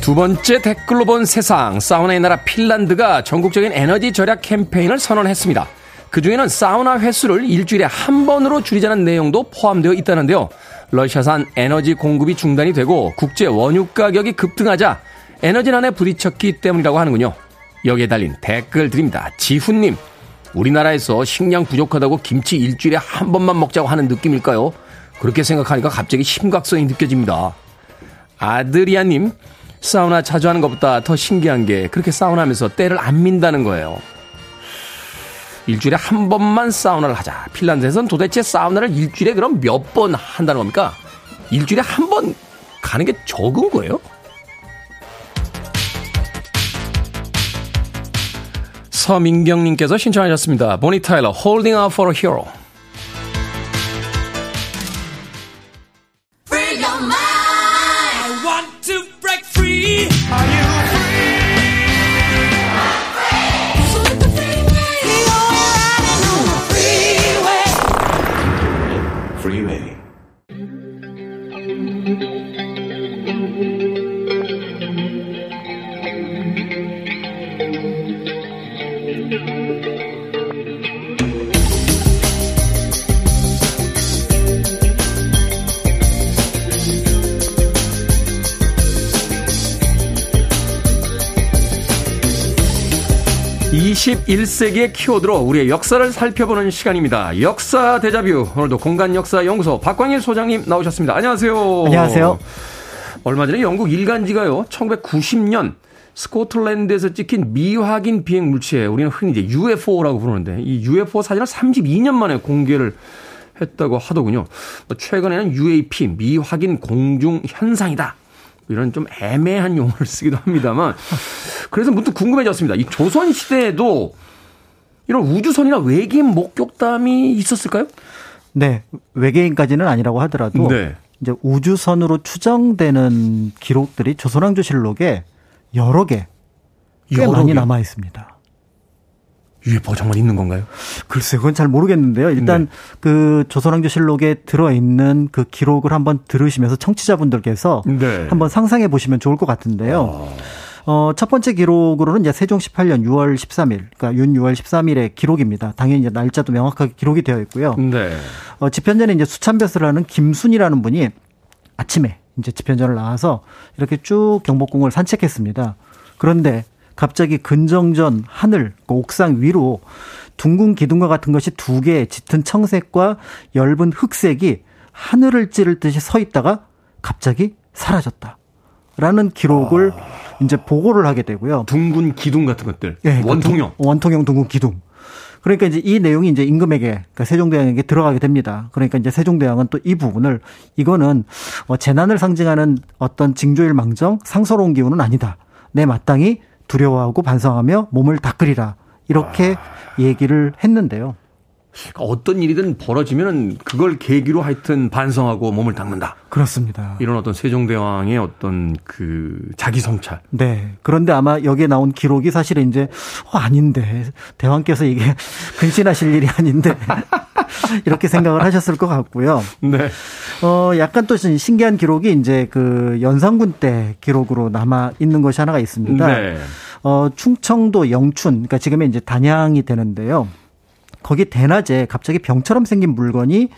두 번째 댓글로 본 세상 사우나의 나라 핀란드가 전국적인 에너지 절약 캠페인을 선언했습니다. 그 중에는 사우나 횟수를 일주일에 한 번으로 줄이자는 내용도 포함되어 있다는데요. 러시아산 에너지 공급이 중단이 되고 국제 원유 가격이 급등하자 에너지난에 부딪혔기 때문이라고 하는군요. 여기에 달린 댓글 드립니다. 지훈님, 우리나라에서 식량 부족하다고 김치 일주일에 한 번만 먹자고 하는 느낌일까요? 그렇게 생각하니까 갑자기 심각성이 느껴집니다. 아드리아님, 사우나 자주 하는 것보다 더 신기한 게 그렇게 사우나 하면서 때를 안 민다는 거예요. 일주일에 한 번만 사우나를 하자. 핀란드에서는 도대체 사우나를 일주일에 그럼 몇 번 한다는 겁니까? 일주일에 한 번 가는 게 적은 거예요? 서민경님께서 신청하셨습니다. 보니 타일러, Holding Out for a Hero. 21세기의 키워드로 우리의 역사를 살펴보는 시간입니다. 역사 대자뷰. 오늘도 공간 역사 연구소 박광일 소장님 나오셨습니다. 안녕하세요. 안녕하세요. 얼마 전에 영국 일간지가요. 1990년 스코틀랜드에서 찍힌 미확인 비행 물체, 우리는 흔히 이제 UFO라고 부르는데 이 UFO 사진을 32년 만에 공개를 했다고 하더군요. 뭐 최근에는 UAP, 미확인 공중 현상이다. 이런 좀 애매한 용어를 쓰기도 합니다만 그래서 문득 궁금해졌습니다. 이 조선 시대에도 이런 우주선이나 외계인 목격담이 있었을까요? 네, 외계인까지는 아니라고 하더라도 네. 이제 우주선으로 추정되는 기록들이 조선왕조실록에 여러 개, 꽤 많이 개. 남아 있습니다. UFO 정말 있는 건가요? 글쎄, 그건 잘 모르겠는데요. 일단 네. 그 조선왕조실록에 들어있는 그 기록을 한번 들으시면서 청취자분들께서 네. 한번 상상해 보시면 좋을 것 같은데요. 아. 어, 첫 번째 기록으로는 이제 세종 18년 6월 13일, 그러니까 윤 6월 13일의 기록입니다. 당연히 이제 날짜도 명확하게 기록이 되어 있고요. 네. 어, 집현전에 이제 수참벼슬을 하는 김순이라는 분이 아침에 이제 집현전을 나와서 이렇게 쭉 경복궁을 산책했습니다. 그런데 갑자기 근정전 하늘 그 옥상 위로 둥근 기둥과 같은 것이 두 개의 짙은 청색과 엷은 흑색이 하늘을 찌를 듯이 서 있다가 갑자기 사라졌다. 라는 기록을 아... 이제 보고를 하게 되고요. 둥근 기둥 같은 것들. 네, 원통형. 원통형 둥근 기둥. 그러니까 이제 이 내용이 이제 임금에게 그러니까 세종대왕에게 들어가게 됩니다. 그러니까 이제 세종대왕은 또 이 부분을 이거는 어, 재난을 상징하는 어떤 징조일 망정 상서로운 기운은 아니다. 내 마땅히 두려워하고 반성하며 몸을 닦으리라. 이렇게 아... 얘기를 했는데요. 그러니까 어떤 일이든 벌어지면 그걸 계기로 하여튼 반성하고 몸을 닦는다. 그렇습니다. 이런 어떤 세종대왕의 어떤 그 자기 성찰. 네. 그런데 아마 여기에 나온 기록이 사실은 이제 어, 아닌데 대왕께서 이게 근신하실 일이 아닌데 이렇게 생각을 하셨을 것 같고요. 네. 어 약간 또 신기한 기록이 이제 그 연산군 때 기록으로 남아 있는 것이 하나가 있습니다. 네. 어 충청도 영춘 그러니까 지금의 이제 단양이 되는데요. 거기 대낮에 갑자기 병처럼 생긴 물건이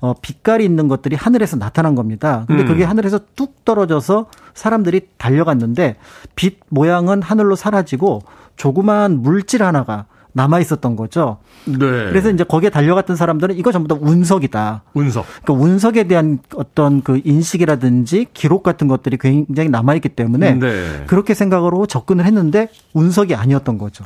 어 빛깔이 있는 것들이 하늘에서 나타난 겁니다. 근데 음. 그게 하늘에서 뚝 떨어져서 사람들이 달려갔는데 빛 모양은 하늘로 사라지고 조그마한 물질 하나가 남아 있었던 거죠. 네. 그래서 이제 거기에 달려갔던 사람들은 이거 전부 다 운석이다. 운석. 그러니까 운석에 대한 어떤 그 인식이라든지 기록 같은 것들이 굉장히 남아 있기 때문에 네. 그렇게 생각으로 접근을 했는데 운석이 아니었던 거죠.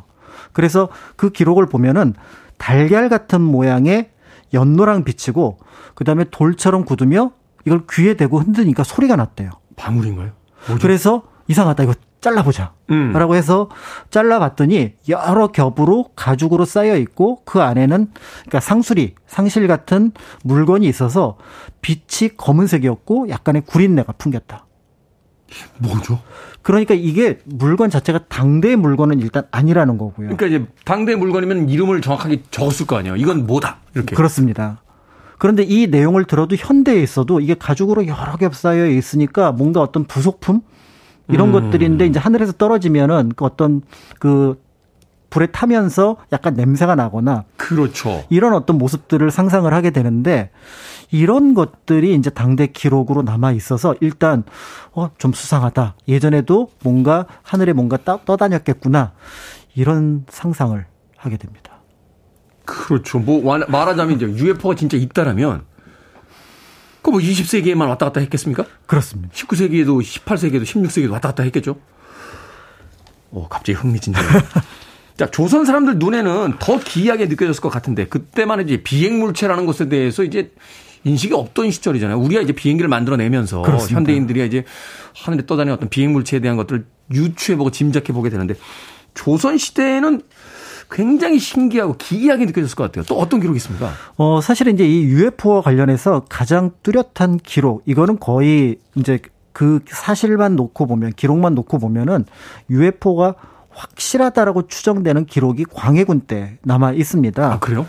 그래서 그 기록을 보면은 달걀 같은 모양의 연노랑 빛이고 그다음에 돌처럼 굳으며 이걸 귀에 대고 흔드니까 소리가 났대요. 방울인가요? 뭐죠? 그래서 이상하다 이거 잘라보자. 음. 라고 해서 잘라봤더니 여러 겹으로 가죽으로 쌓여 있고 그 안에는 그러니까 상수리, 상실 같은 물건이 있어서 빛이 검은색이었고 약간의 구린내가 풍겼다. 뭐죠? 그러니까 이게 물건 자체가 당대의 물건은 일단 아니라는 거고요. 그러니까 이제 당대 물건이면 이름을 정확하게 적었을 거 아니에요. 이건 뭐다. 이렇게. 그렇습니다. 그런데 이 내용을 들어도 현대에 있어도 이게 가죽으로 여러 겹 쌓여 있으니까 뭔가 어떤 부속품 이런 음. 것들인데 이제 하늘에서 떨어지면은 그 어떤 그 불에 타면서 약간 냄새가 나거나 그렇죠. 이런 어떤 모습들을 상상을 하게 되는데 이런 것들이 이제 당대 기록으로 남아 있어서 일단 어 좀 수상하다. 예전에도 뭔가 하늘에 뭔가 떠다녔겠구나. 이런 상상을 하게 됩니다. 그렇죠. 뭐 말하자면 이제 UFO가 진짜 있다라면 그 뭐 20세기에만 왔다 갔다 했겠습니까? 그렇습니다. 19세기에도 18세기에도 16세기에도 왔다 갔다 했겠죠. 오, 갑자기 흥미진진해. 자, 조선 사람들 눈에는 더 기이하게 느껴졌을 것 같은데 그때만 이제 비행 물체라는 것에 대해서 이제 인식이 없던 시절이잖아요. 우리가 이제 비행기를 만들어내면서 그렇습니다. 현대인들이 이제 하늘에 떠다니는 어떤 비행 물체에 대한 것들을 유추해보고 짐작해보게 되는데 조선 시대에는 굉장히 신기하고 기이하게 느껴졌을 것 같아요. 또 어떤 기록이 있습니까? 어, 사실은 이제 이 UFO와 관련해서 가장 뚜렷한 기록, 이거는 거의 이제 그 사실만 놓고 보면, 기록만 놓고 보면은 UFO가 확실하다라고 추정되는 기록이 광해군 때 남아 있습니다. 아, 그래요?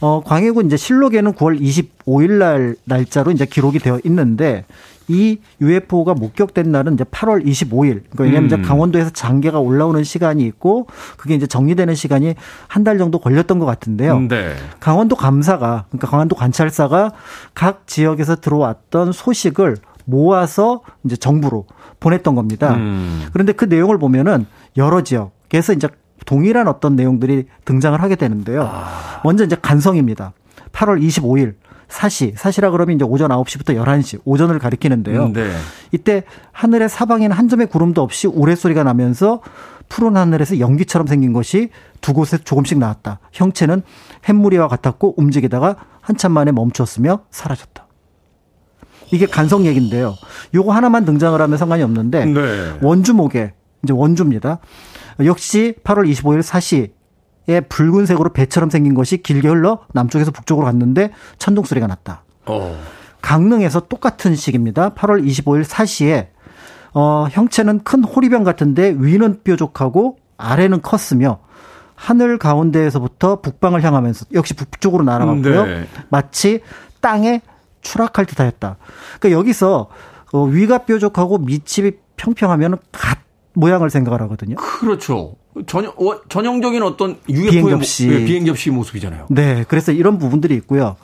어, 광해군 이제 실록에는 9월 25일 날 날짜로 이제 기록이 되어 있는데 이 UFO가 목격된 날은 이제 8월 25일. 그러니까 왜냐하면 음. 이제 강원도에서 장계가 올라오는 시간이 있고 그게 이제 정리되는 시간이 한 달 정도 걸렸던 것 같은데요. 네. 강원도 감사가 그러니까 강원도 관찰사가 각 지역에서 들어왔던 소식을 모아서 이제 정부로 보냈던 겁니다. 음. 그런데 그 내용을 보면은 여러 지역에서 이제 동일한 어떤 내용들이 등장을 하게 되는데요. 아. 먼저 이제 간성입니다. 8월 25일 사시, 사시라 그러면 이제 오전 9시부터 11시, 오전을 가리키는데요. 음, 네. 이때 하늘의 사방에는 한 점의 구름도 없이 우레소리가 나면서 푸른 하늘에서 연기처럼 생긴 것이 두 곳에 조금씩 나왔다. 형체는 햇무리와 같았고 움직이다가 한참 만에 멈췄으며 사라졌다. 이게 간성 얘기인데요. 요거 하나만 등장을 하면 상관이 없는데 네. 원주목에 이제 원주입니다. 역시 8월 25일 사시에 붉은색으로 배처럼 생긴 것이 길게 흘러 남쪽에서 북쪽으로 갔는데 천둥 소리가 났다. 어. 강릉에서 똑같은 시기입니다. 8월 25일 사시에 어, 형체는 큰 호리병 같은데 위는 뾰족하고 아래는 컸으며 하늘 가운데에서부터 북방을 향하면서 역시 북쪽으로 날아갔고요. 네. 마치 땅에 추락할 듯하였다. 그러니까 여기서 어, 위가 뾰족하고 밑이 평평하면 갓 모양을 생각을 하거든요. 그렇죠. 전형, 전형적인 어떤 UFO의 비행 접시. 모, 네, 비행 접시 모습이잖아요. 네. 그래서 이런 부분들이 있고요.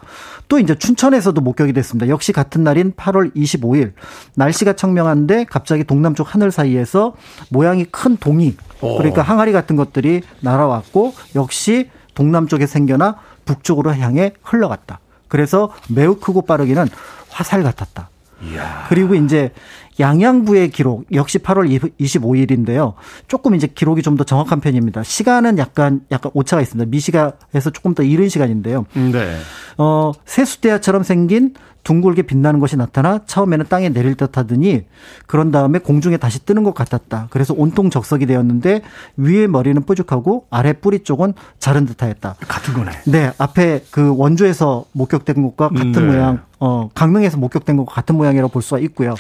또 이제 춘천에서도 목격이 됐습니다. 역시 같은 날인 8월 25일. 날씨가 청명한데 갑자기 동남쪽 하늘 사이에서 모양이 큰 동이 어. 그러니까 항아리 같은 것들이 날아왔고 역시 동남쪽에 생겨나 북쪽으로 향해 흘러갔다. 그래서 매우 크고 빠르기는 화살 같았다. 이야. 그리고 이제 양양부의 기록 역시 8월 25일인데요. 조금 이제 기록이 좀 더 정확한 편입니다. 시간은 약간 약간 오차가 있습니다. 미시가에서 조금 더 이른 시간인데요. 네. 어, 세수대야처럼 생긴 둥글게 빛나는 것이 나타나 처음에는 땅에 내릴 듯 하더니 그런 다음에 공중에 다시 뜨는 것 같았다. 그래서 온통 적석이 되었는데 위에 머리는 뾰족하고 아래 뿌리 쪽은 자른 듯하였다. 같은 거네. 네, 앞에 그 원주에서 목격된 것과 같은 네. 모양, 어, 강릉에서 목격된 것과 같은 모양이라고 볼 수가 있고요.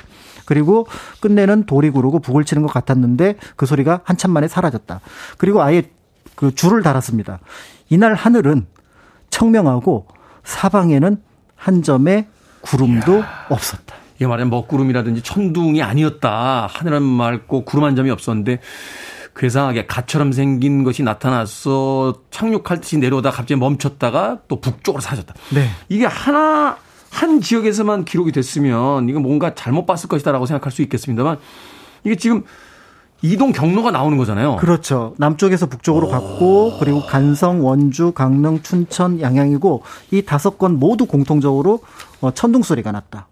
그리고 끝내는 돌이 구르고 북을 치는 것 같았는데 그 소리가 한참 만에 사라졌다. 그리고 아예 그 줄을 달았습니다. 이날 하늘은 청명하고 사방에는 한 점의 구름도 이야. 없었다. 이게 말하면 먹구름이라든지 천둥이 아니었다. 하늘은 맑고 구름 한 점이 없었는데 괴상하게 갓처럼 생긴 것이 나타나서 착륙할 듯이 내려오다 갑자기 멈췄다가 또 북쪽으로 사라졌다. 네. 이게 하나 한 지역에서만 기록이 됐으면 이거 뭔가 잘못 봤을 것이다라고 생각할 수 있겠습니다만 이게 지금 이동 경로가 나오는 거잖아요. 그렇죠. 남쪽에서 북쪽으로 오. 갔고 그리고 간성, 원주, 강릉, 춘천, 양양이고 이 다섯 건 모두 공통적으로 어, 천둥 소리가 났다.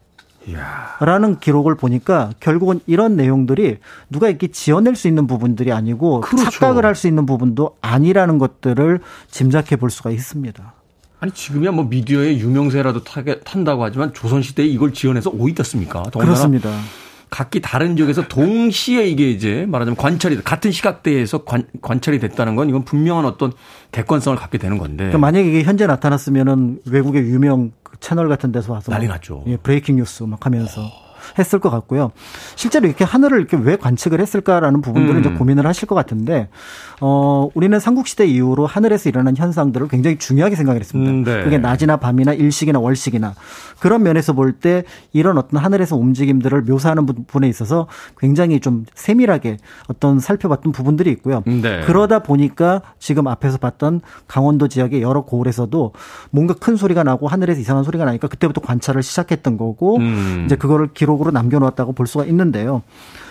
이야. 라는 기록을 보니까 결국은 이런 내용들이 누가 이렇게 지어낼 수 있는 부분들이 아니고 그렇죠. 착각을 할 수 있는 부분도 아니라는 것들을 짐작해 볼 수가 있습니다. 아니 지금이야 뭐 미디어의 유명세라도 타게, 탄다고 하지만 조선시대에 이걸 지어내서 오이 떴습니까? 그렇습니다. 각기 다른 지역에서 동시에 이게 이제 말하자면 관찰이 같은 시각대에서 관, 관찰이 됐다는 건 이건 분명한 어떤 객관성을 갖게 되는 건데. 그러니까 만약에 이게 현재 나타났으면은 외국의 유명 그 채널 같은 데서 와서 난리 났죠. 예, 브레이킹 뉴스 막 하면서 했을 것 같고요. 실제로 이렇게 하늘을 이렇게 왜 관측을 했을까라는 부분들을 음. 이제 고민을 하실 것 같은데, 어, 우리는 삼국시대 이후로 하늘에서 일어나는 현상들을 굉장히 중요하게 생각을 했습니다. 음, 네. 그게 낮이나 밤이나 일식이나 월식이나 그런 면에서 볼 때 이런 어떤 하늘에서 움직임들을 묘사하는 부분에 있어서 굉장히 좀 세밀하게 어떤 살펴봤던 부분들이 있고요. 음, 네. 그러다 보니까 지금 앞에서 봤던 강원도 지역의 여러 고을에서도 뭔가 큰 소리가 나고 하늘에서 이상한 소리가 나니까 그때부터 관찰을 시작했던 거고 음. 이제 그거를 기록으로 남겨놓았다고 볼 수가 있는데요.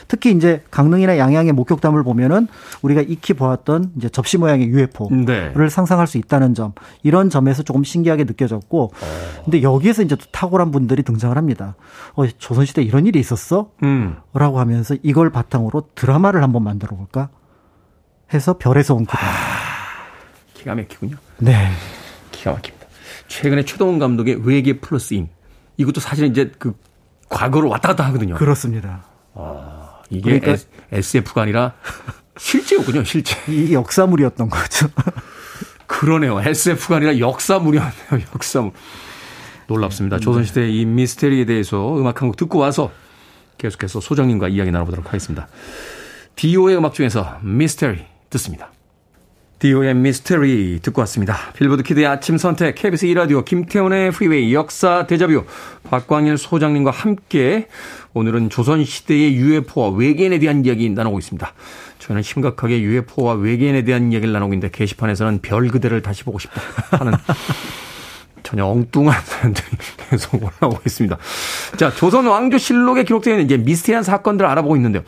특히 이제 강릉이나 양양의 목격담을 보면은 우리가 익히 보았던 이제 접시 모양의 UFO를 네. 상상할 수 있다는 점 이런 점에서 조금 신기하게 느껴졌고 어. 근데 여기에서 이제 또 탁월한 분들이 등장을 합니다. 어 조선시대 이런 일이 있었어? 음. 라고 하면서 이걸 바탕으로 드라마를 한번 만들어 볼까? 해서 별에서 온 그대. 아, 기가 막히군요. 네. 기가 막힙니다. 최근에 최동원 감독의 외계 플러스인 이것도 사실은 이제 그 과거로 왔다 갔다 하거든요. 그렇습니다. 아. 이게 그러니까 SF가 아니라 실제였군요, 실제. 이게 역사물이었던 거죠. 그러네요. SF가 아니라 역사물이었네요, 역사물. 놀랍습니다. 네. 조선시대의 이 미스테리에 대해서 음악 한 곡 듣고 와서 계속해서 소장님과 이야기 나눠보도록 하겠습니다. 디오의 음악 중에서 미스테리 듣습니다. 디오의 미스테리 듣고 왔습니다. 빌보드 키드의 아침 선택, KBS 2라디오, 김태훈의 프리웨이, 역사 데자뷰, 박광일 소장님과 함께 오늘은 조선시대의 UFO와 외계인에 대한 이야기 나누고 있습니다. 저는 심각하게 UFO와 외계인에 대한 이야기를 나누고 있는데 게시판에서는 별 그대를 다시 보고 싶다 하는 전혀 엉뚱한 사연들이 계속 올라오고 있습니다. 자, 조선 왕조실록에 기록되어 있는 이제 미스테리한 사건들을 알아보고 있는데요.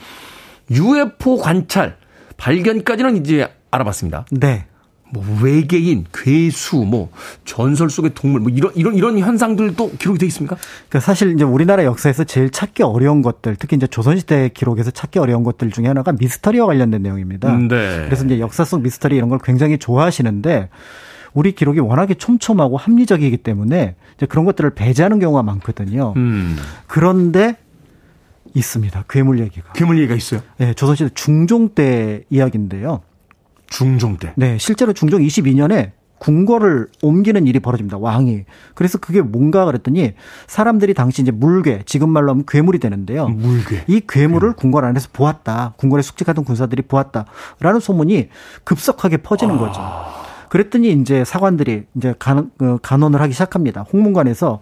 UFO 관찰, 발견까지는 이제 알아봤습니다. 네. 뭐 외계인, 괴수, 뭐 전설 속의 동물, 뭐 이런 이런 이런 현상들도 기록이 돼 있습니까? 그러니까 사실 이제 우리나라 역사에서 제일 찾기 어려운 것들, 특히 이제 조선시대 기록에서 찾기 어려운 것들 중에 하나가 미스터리와 관련된 내용입니다. 음, 네. 그래서 이제 역사 속 미스터리 이런 걸 굉장히 좋아하시는데 우리 기록이 워낙에 촘촘하고 합리적이기 때문에 이제 그런 것들을 배제하는 경우가 많거든요. 음. 그런데 있습니다. 괴물 얘기가. 괴물 얘기가 있어요? 네, 조선시대 중종 때 이야기인데요. 중종 때. 네, 실제로 중종 22년에 궁궐을 옮기는 일이 벌어집니다. 왕이. 그래서 그게 뭔가 그랬더니 사람들이 당시 이제 물괴, 지금 말로 하면 괴물이 되는데요. 물괴. 이 괴물을 네. 궁궐 안에서 보았다. 궁궐에 숙직하던 군사들이 보았다라는 소문이 급속하게 퍼지는 아. 거죠. 그랬더니 이제 사관들이 이제 간, 어, 간언을 하기 시작합니다. 홍문관에서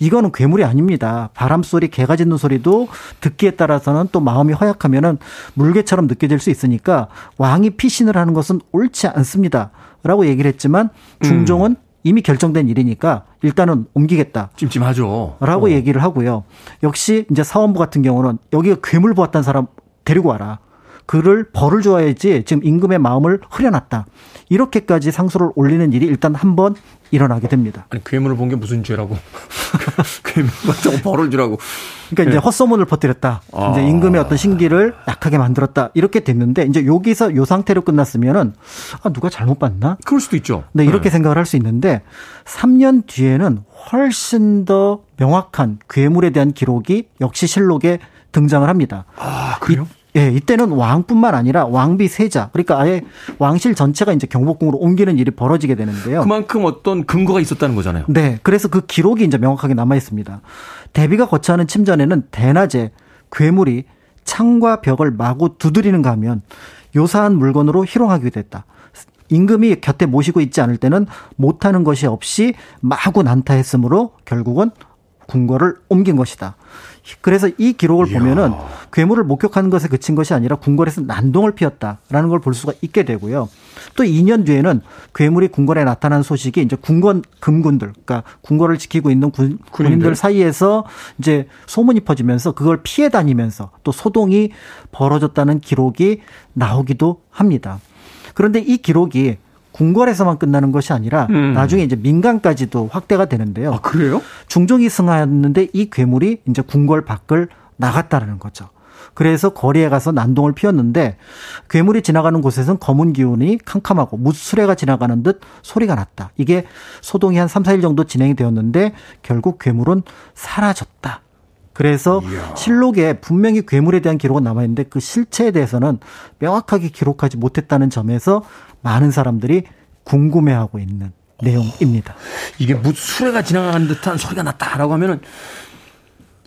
이거는 괴물이 아닙니다. 바람 소리, 개가 짖는 소리도 듣기에 따라서는 또 마음이 허약하면은 물개처럼 느껴질 수 있으니까 왕이 피신을 하는 것은 옳지 않습니다. 라고 얘기를 했지만 중종은 음. 이미 결정된 일이니까 일단은 옮기겠다. 찜찜하죠. 라고 어. 얘기를 하고요. 역시 이제 사원부 같은 경우는 여기가 괴물 보았다는 사람 데리고 와라. 그를 벌을 줘야지 지금 임금의 마음을 흐려놨다. 이렇게까지 상소를 올리는 일이 일단 한 번 일어나게 됩니다. 아니 괴물을 본 게 무슨 죄라고? 괴물 같다고 벌을 주라고. 그러니까 이제 네. 헛소문을 퍼뜨렸다. 아. 이제 임금의 어떤 신기를 약하게 만들었다. 이렇게 됐는데 이제 여기서 요 상태로 끝났으면은 아 누가 잘못 봤나? 그럴 수도 있죠. 네, 이렇게 네. 생각을 할 수 있는데 3년 뒤에는 훨씬 더 명확한 괴물에 대한 기록이 역시 실록에 등장을 합니다. 아, 그래요? 이, 예, 이때는 왕뿐만 아니라 왕비 세자, 그러니까 아예 왕실 전체가 이제 경복궁으로 옮기는 일이 벌어지게 되는데요. 그만큼 어떤 근거가 있었다는 거잖아요. 네, 그래서 그 기록이 이제 명확하게 남아 있습니다. 대비가 거처하는 침전에는 대낮에 괴물이 창과 벽을 마구 두드리는가 하면 요사한 물건으로 희롱하게 됐다. 임금이 곁에 모시고 있지 않을 때는 못하는 것이 없이 마구 난타했으므로 결국은 궁궐을 옮긴 것이다. 그래서 이 기록을 이야. 보면은 괴물을 목격하는 것에 그친 것이 아니라 궁궐에서 난동을 피웠다라는 걸 볼 수가 있게 되고요. 또 2년 뒤에는 괴물이 궁궐에 나타난 소식이 이제 궁궐 금군들, 그러니까 궁궐을 지키고 있는 군, 군인들 사이에서 이제 소문이 퍼지면서 그걸 피해 다니면서 또 소동이 벌어졌다는 기록이 나오기도 합니다. 그런데 이 기록이 궁궐에서만 끝나는 것이 아니라 음. 나중에 이제 민간까지도 확대가 되는데요. 아, 그래요? 중종이 승하였는데 이 괴물이 이제 궁궐 밖을 나갔다라는 거죠. 그래서 거리에 가서 난동을 피웠는데 괴물이 지나가는 곳에선 검은 기운이 캄캄하고 무수레가 지나가는 듯 소리가 났다. 이게 소동이 한 3, 4일 정도 진행이 되었는데 결국 괴물은 사라졌다. 그래서 이야. 실록에 분명히 괴물에 대한 기록은 남아있는데 그 실체에 대해서는 명확하게 기록하지 못했다는 점에서 많은 사람들이 궁금해하고 있는 내용입니다. 이게 무슨 수레가 지나가는 듯한 소리가 났다라고 하면은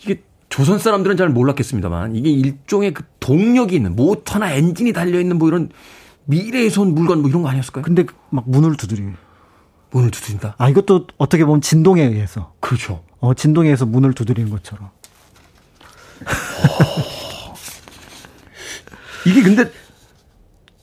이게 조선 사람들은 잘 몰랐겠습니다만 이게 일종의 그 동력이 있는 모터나 엔진이 달려 있는 뭐 이런 미래에서 온 물건 뭐 이런 거 아니었을까요? 근데 막 문을 두드리 문을 두드린다. 아 이것도 어떻게 보면 진동에 의해서 그렇죠. 어 진동에 의해서 문을 두드리는 것처럼. 이게 근데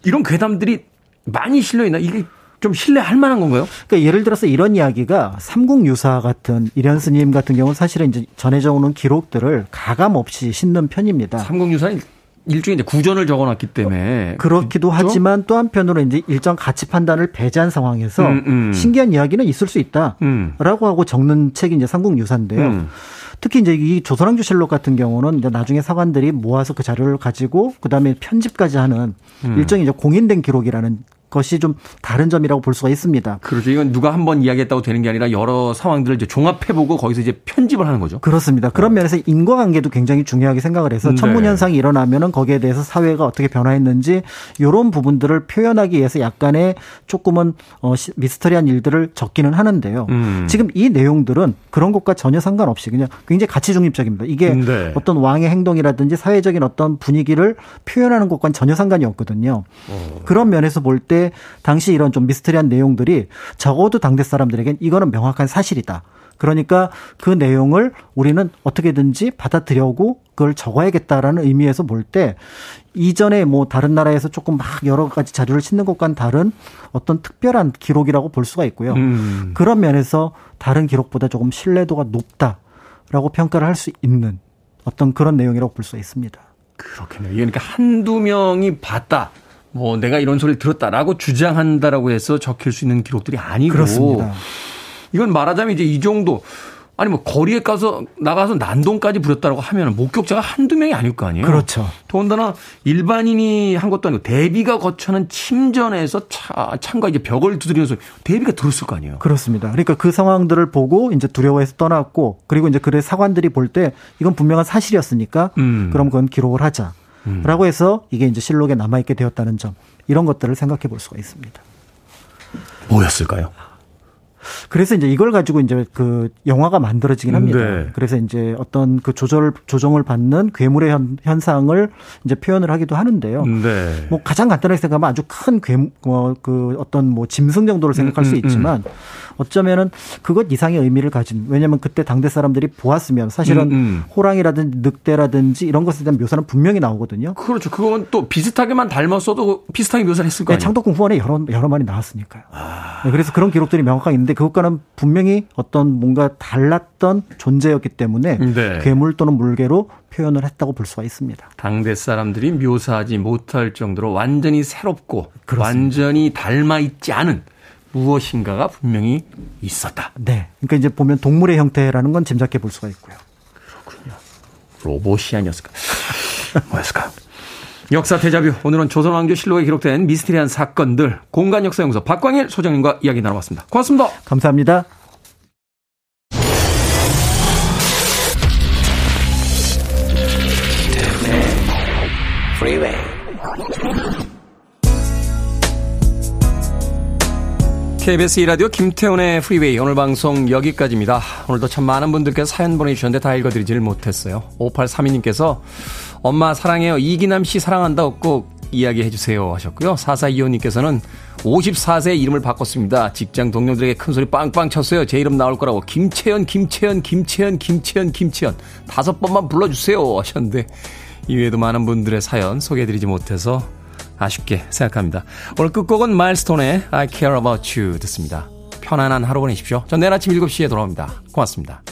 이런 괴담들이 많이 실려 있나? 이게 좀 신뢰할 만한 건가요? 그러니까 예를 들어서 이런 이야기가 삼국유사 같은 이련 스님 같은 경우는 사실은 이제 전해져 오는 기록들을 가감 없이 싣는 편입니다. 삼국유사는 일종의 이제 구전을 적어놨기 때문에 그렇기도 그렇죠? 하지만 또 한편으로 이제 일정 가치 판단을 배제한 상황에서 음, 음. 신기한 이야기는 있을 수 있다라고 음. 하고 적는 책이 이제 삼국유사인데요. 음. 특히 이제 이 조선왕조 실록 같은 경우는 이제 나중에 사관들이 모아서 그 자료를 가지고 그다음에 편집까지 하는 음. 일종의 이제 공인된 기록이라는 것이 좀 다른 점이라고 볼 수가 있습니다. 그렇죠. 이건 누가 한 번 이야기했다고 되는 게 아니라 여러 상황들을 이제 종합해보고 거기서 이제 편집을 하는 거죠. 그렇습니다. 그런 어. 면에서 인과관계도 굉장히 중요하게 생각을 해서 네. 천문 현상이 일어나면은 거기에 대해서 사회가 어떻게 변화했는지 이런 부분들을 표현하기 위해서 약간의 조금은 어 미스터리한 일들을 적기는 하는데요. 음. 지금 이 내용들은 그런 것과 전혀 상관없이 그냥 굉장히 가치 중립적입니다. 이게 네. 어떤 왕의 행동이라든지 사회적인 어떤 분위기를 표현하는 것과는 전혀 상관이 없거든요. 어. 그런 면에서 볼때 당시 이런 좀 미스터리한 내용들이 적어도 당대 사람들에겐 이거는 명확한 사실이다. 그러니까 그 내용을 우리는 어떻게든지 받아들여고 그걸 적어야겠다라는 의미에서 볼 때 이전에 뭐 다른 나라에서 조금 막 여러 가지 자료를 싣는 것과는 다른 어떤 특별한 기록이라고 볼 수가 있고요. 음. 그런 면에서 다른 기록보다 조금 신뢰도가 높다라고 평가를 할 수 있는 어떤 그런 내용이라고 볼 수가 있습니다. 그렇겠네요. 그러니까 한두 명이 봤다. 뭐 내가 이런 소리를 들었다라고 주장한다라고 해서 적힐 수 있는 기록들이 아니고 그렇습니다. 이건 말하자면 이제 이 정도 아니 뭐 거리에 가서 나가서 난동까지 부렸다라고 하면 목격자가 한두 명이 아닐 거 아니에요. 그렇죠. 더군다나 일반인이 한 것도 아니고 대비가 거쳐는 침전에서 차, 창과 이제 벽을 두드리면서 대비가 들었을 거 아니에요. 그렇습니다. 그러니까 그 상황들을 보고 이제 두려워해서 떠났고 그리고 이제 그래 사관들이 볼 때 이건 분명한 사실이었으니까 음. 그럼 그건 기록을 하자. 음. 라고 해서 이게 이제 실록에 남아있게 되었다는 점, 이런 것들을 생각해 볼 수가 있습니다. 뭐였을까요? 그래서 이제 이걸 가지고 이제 그 영화가 만들어지긴 합니다. 네. 그래서 이제 어떤 그 조절 조정을 받는 괴물의 현, 현상을 이제 표현을 하기도 하는데요. 네. 뭐 가장 간단하게 생각하면 아주 큰 괴, 뭐그 어떤 뭐 짐승 정도를 생각할 음, 수 음, 음. 있지만 어쩌면은 그것 이상의 의미를 가진 왜냐하면 그때 당대 사람들이 보았으면 사실은 음, 음. 호랑이라든지 늑대라든지 이런 것에 대한 묘사는 분명히 나오거든요. 그렇죠. 그건 또 비슷하게만 닮았어도 비슷하게 묘사를 했을 거예요. 네, 창덕궁 후원에 여러 여러 마리 나왔으니까요. 아... 네, 그래서 그런 기록들이 명확하게 있는데 그것과는 분명히 어떤 뭔가 달랐던 존재였기 때문에 네. 괴물 또는 물개로 표현을 했다고 볼 수가 있습니다. 당대 사람들이 묘사하지 못할 정도로 완전히 새롭고 그렇습니다. 완전히 닮아 있지 않은 무엇인가가 분명히 있었다. 네. 그러니까 이제 보면 동물의 형태라는 건 짐작해 볼 수가 있고요. 그렇군요. 로봇이 아니었을까? 뭐였을까? 역사 대자뷰. 오늘은 조선왕조실록에 기록된 미스테리한 사건들 공간 역사 연구소 박광일 소장님과 이야기 나눠봤습니다. 고맙습니다. 감사합니다. KBS 이라디오 김태훈의 프리웨이 오늘 방송 여기까지입니다. 오늘도 참 많은 분들께서 사연 보내주셨는데 다 읽어드리지를 못했어요. 5832님께서 엄마 사랑해요. 이기남 씨 사랑한다고 꼭 이야기해주세요 하셨고요. 4425님께서는 54세 이름을 바꿨습니다. 직장 동료들에게 큰 소리 빵빵 쳤어요. 제 이름 나올 거라고. 김채연, 김채연, 김채연, 김채연, 김채연. 다섯 번만 불러주세요 하셨는데 이외에도 많은 분들의 사연 소개해드리지 못해서 아쉽게 생각합니다. 오늘 끝곡은 마일스톤의 I Care About You 듣습니다. 편안한 하루 보내십시오. 전 내일 아침 7시에 돌아옵니다. 고맙습니다.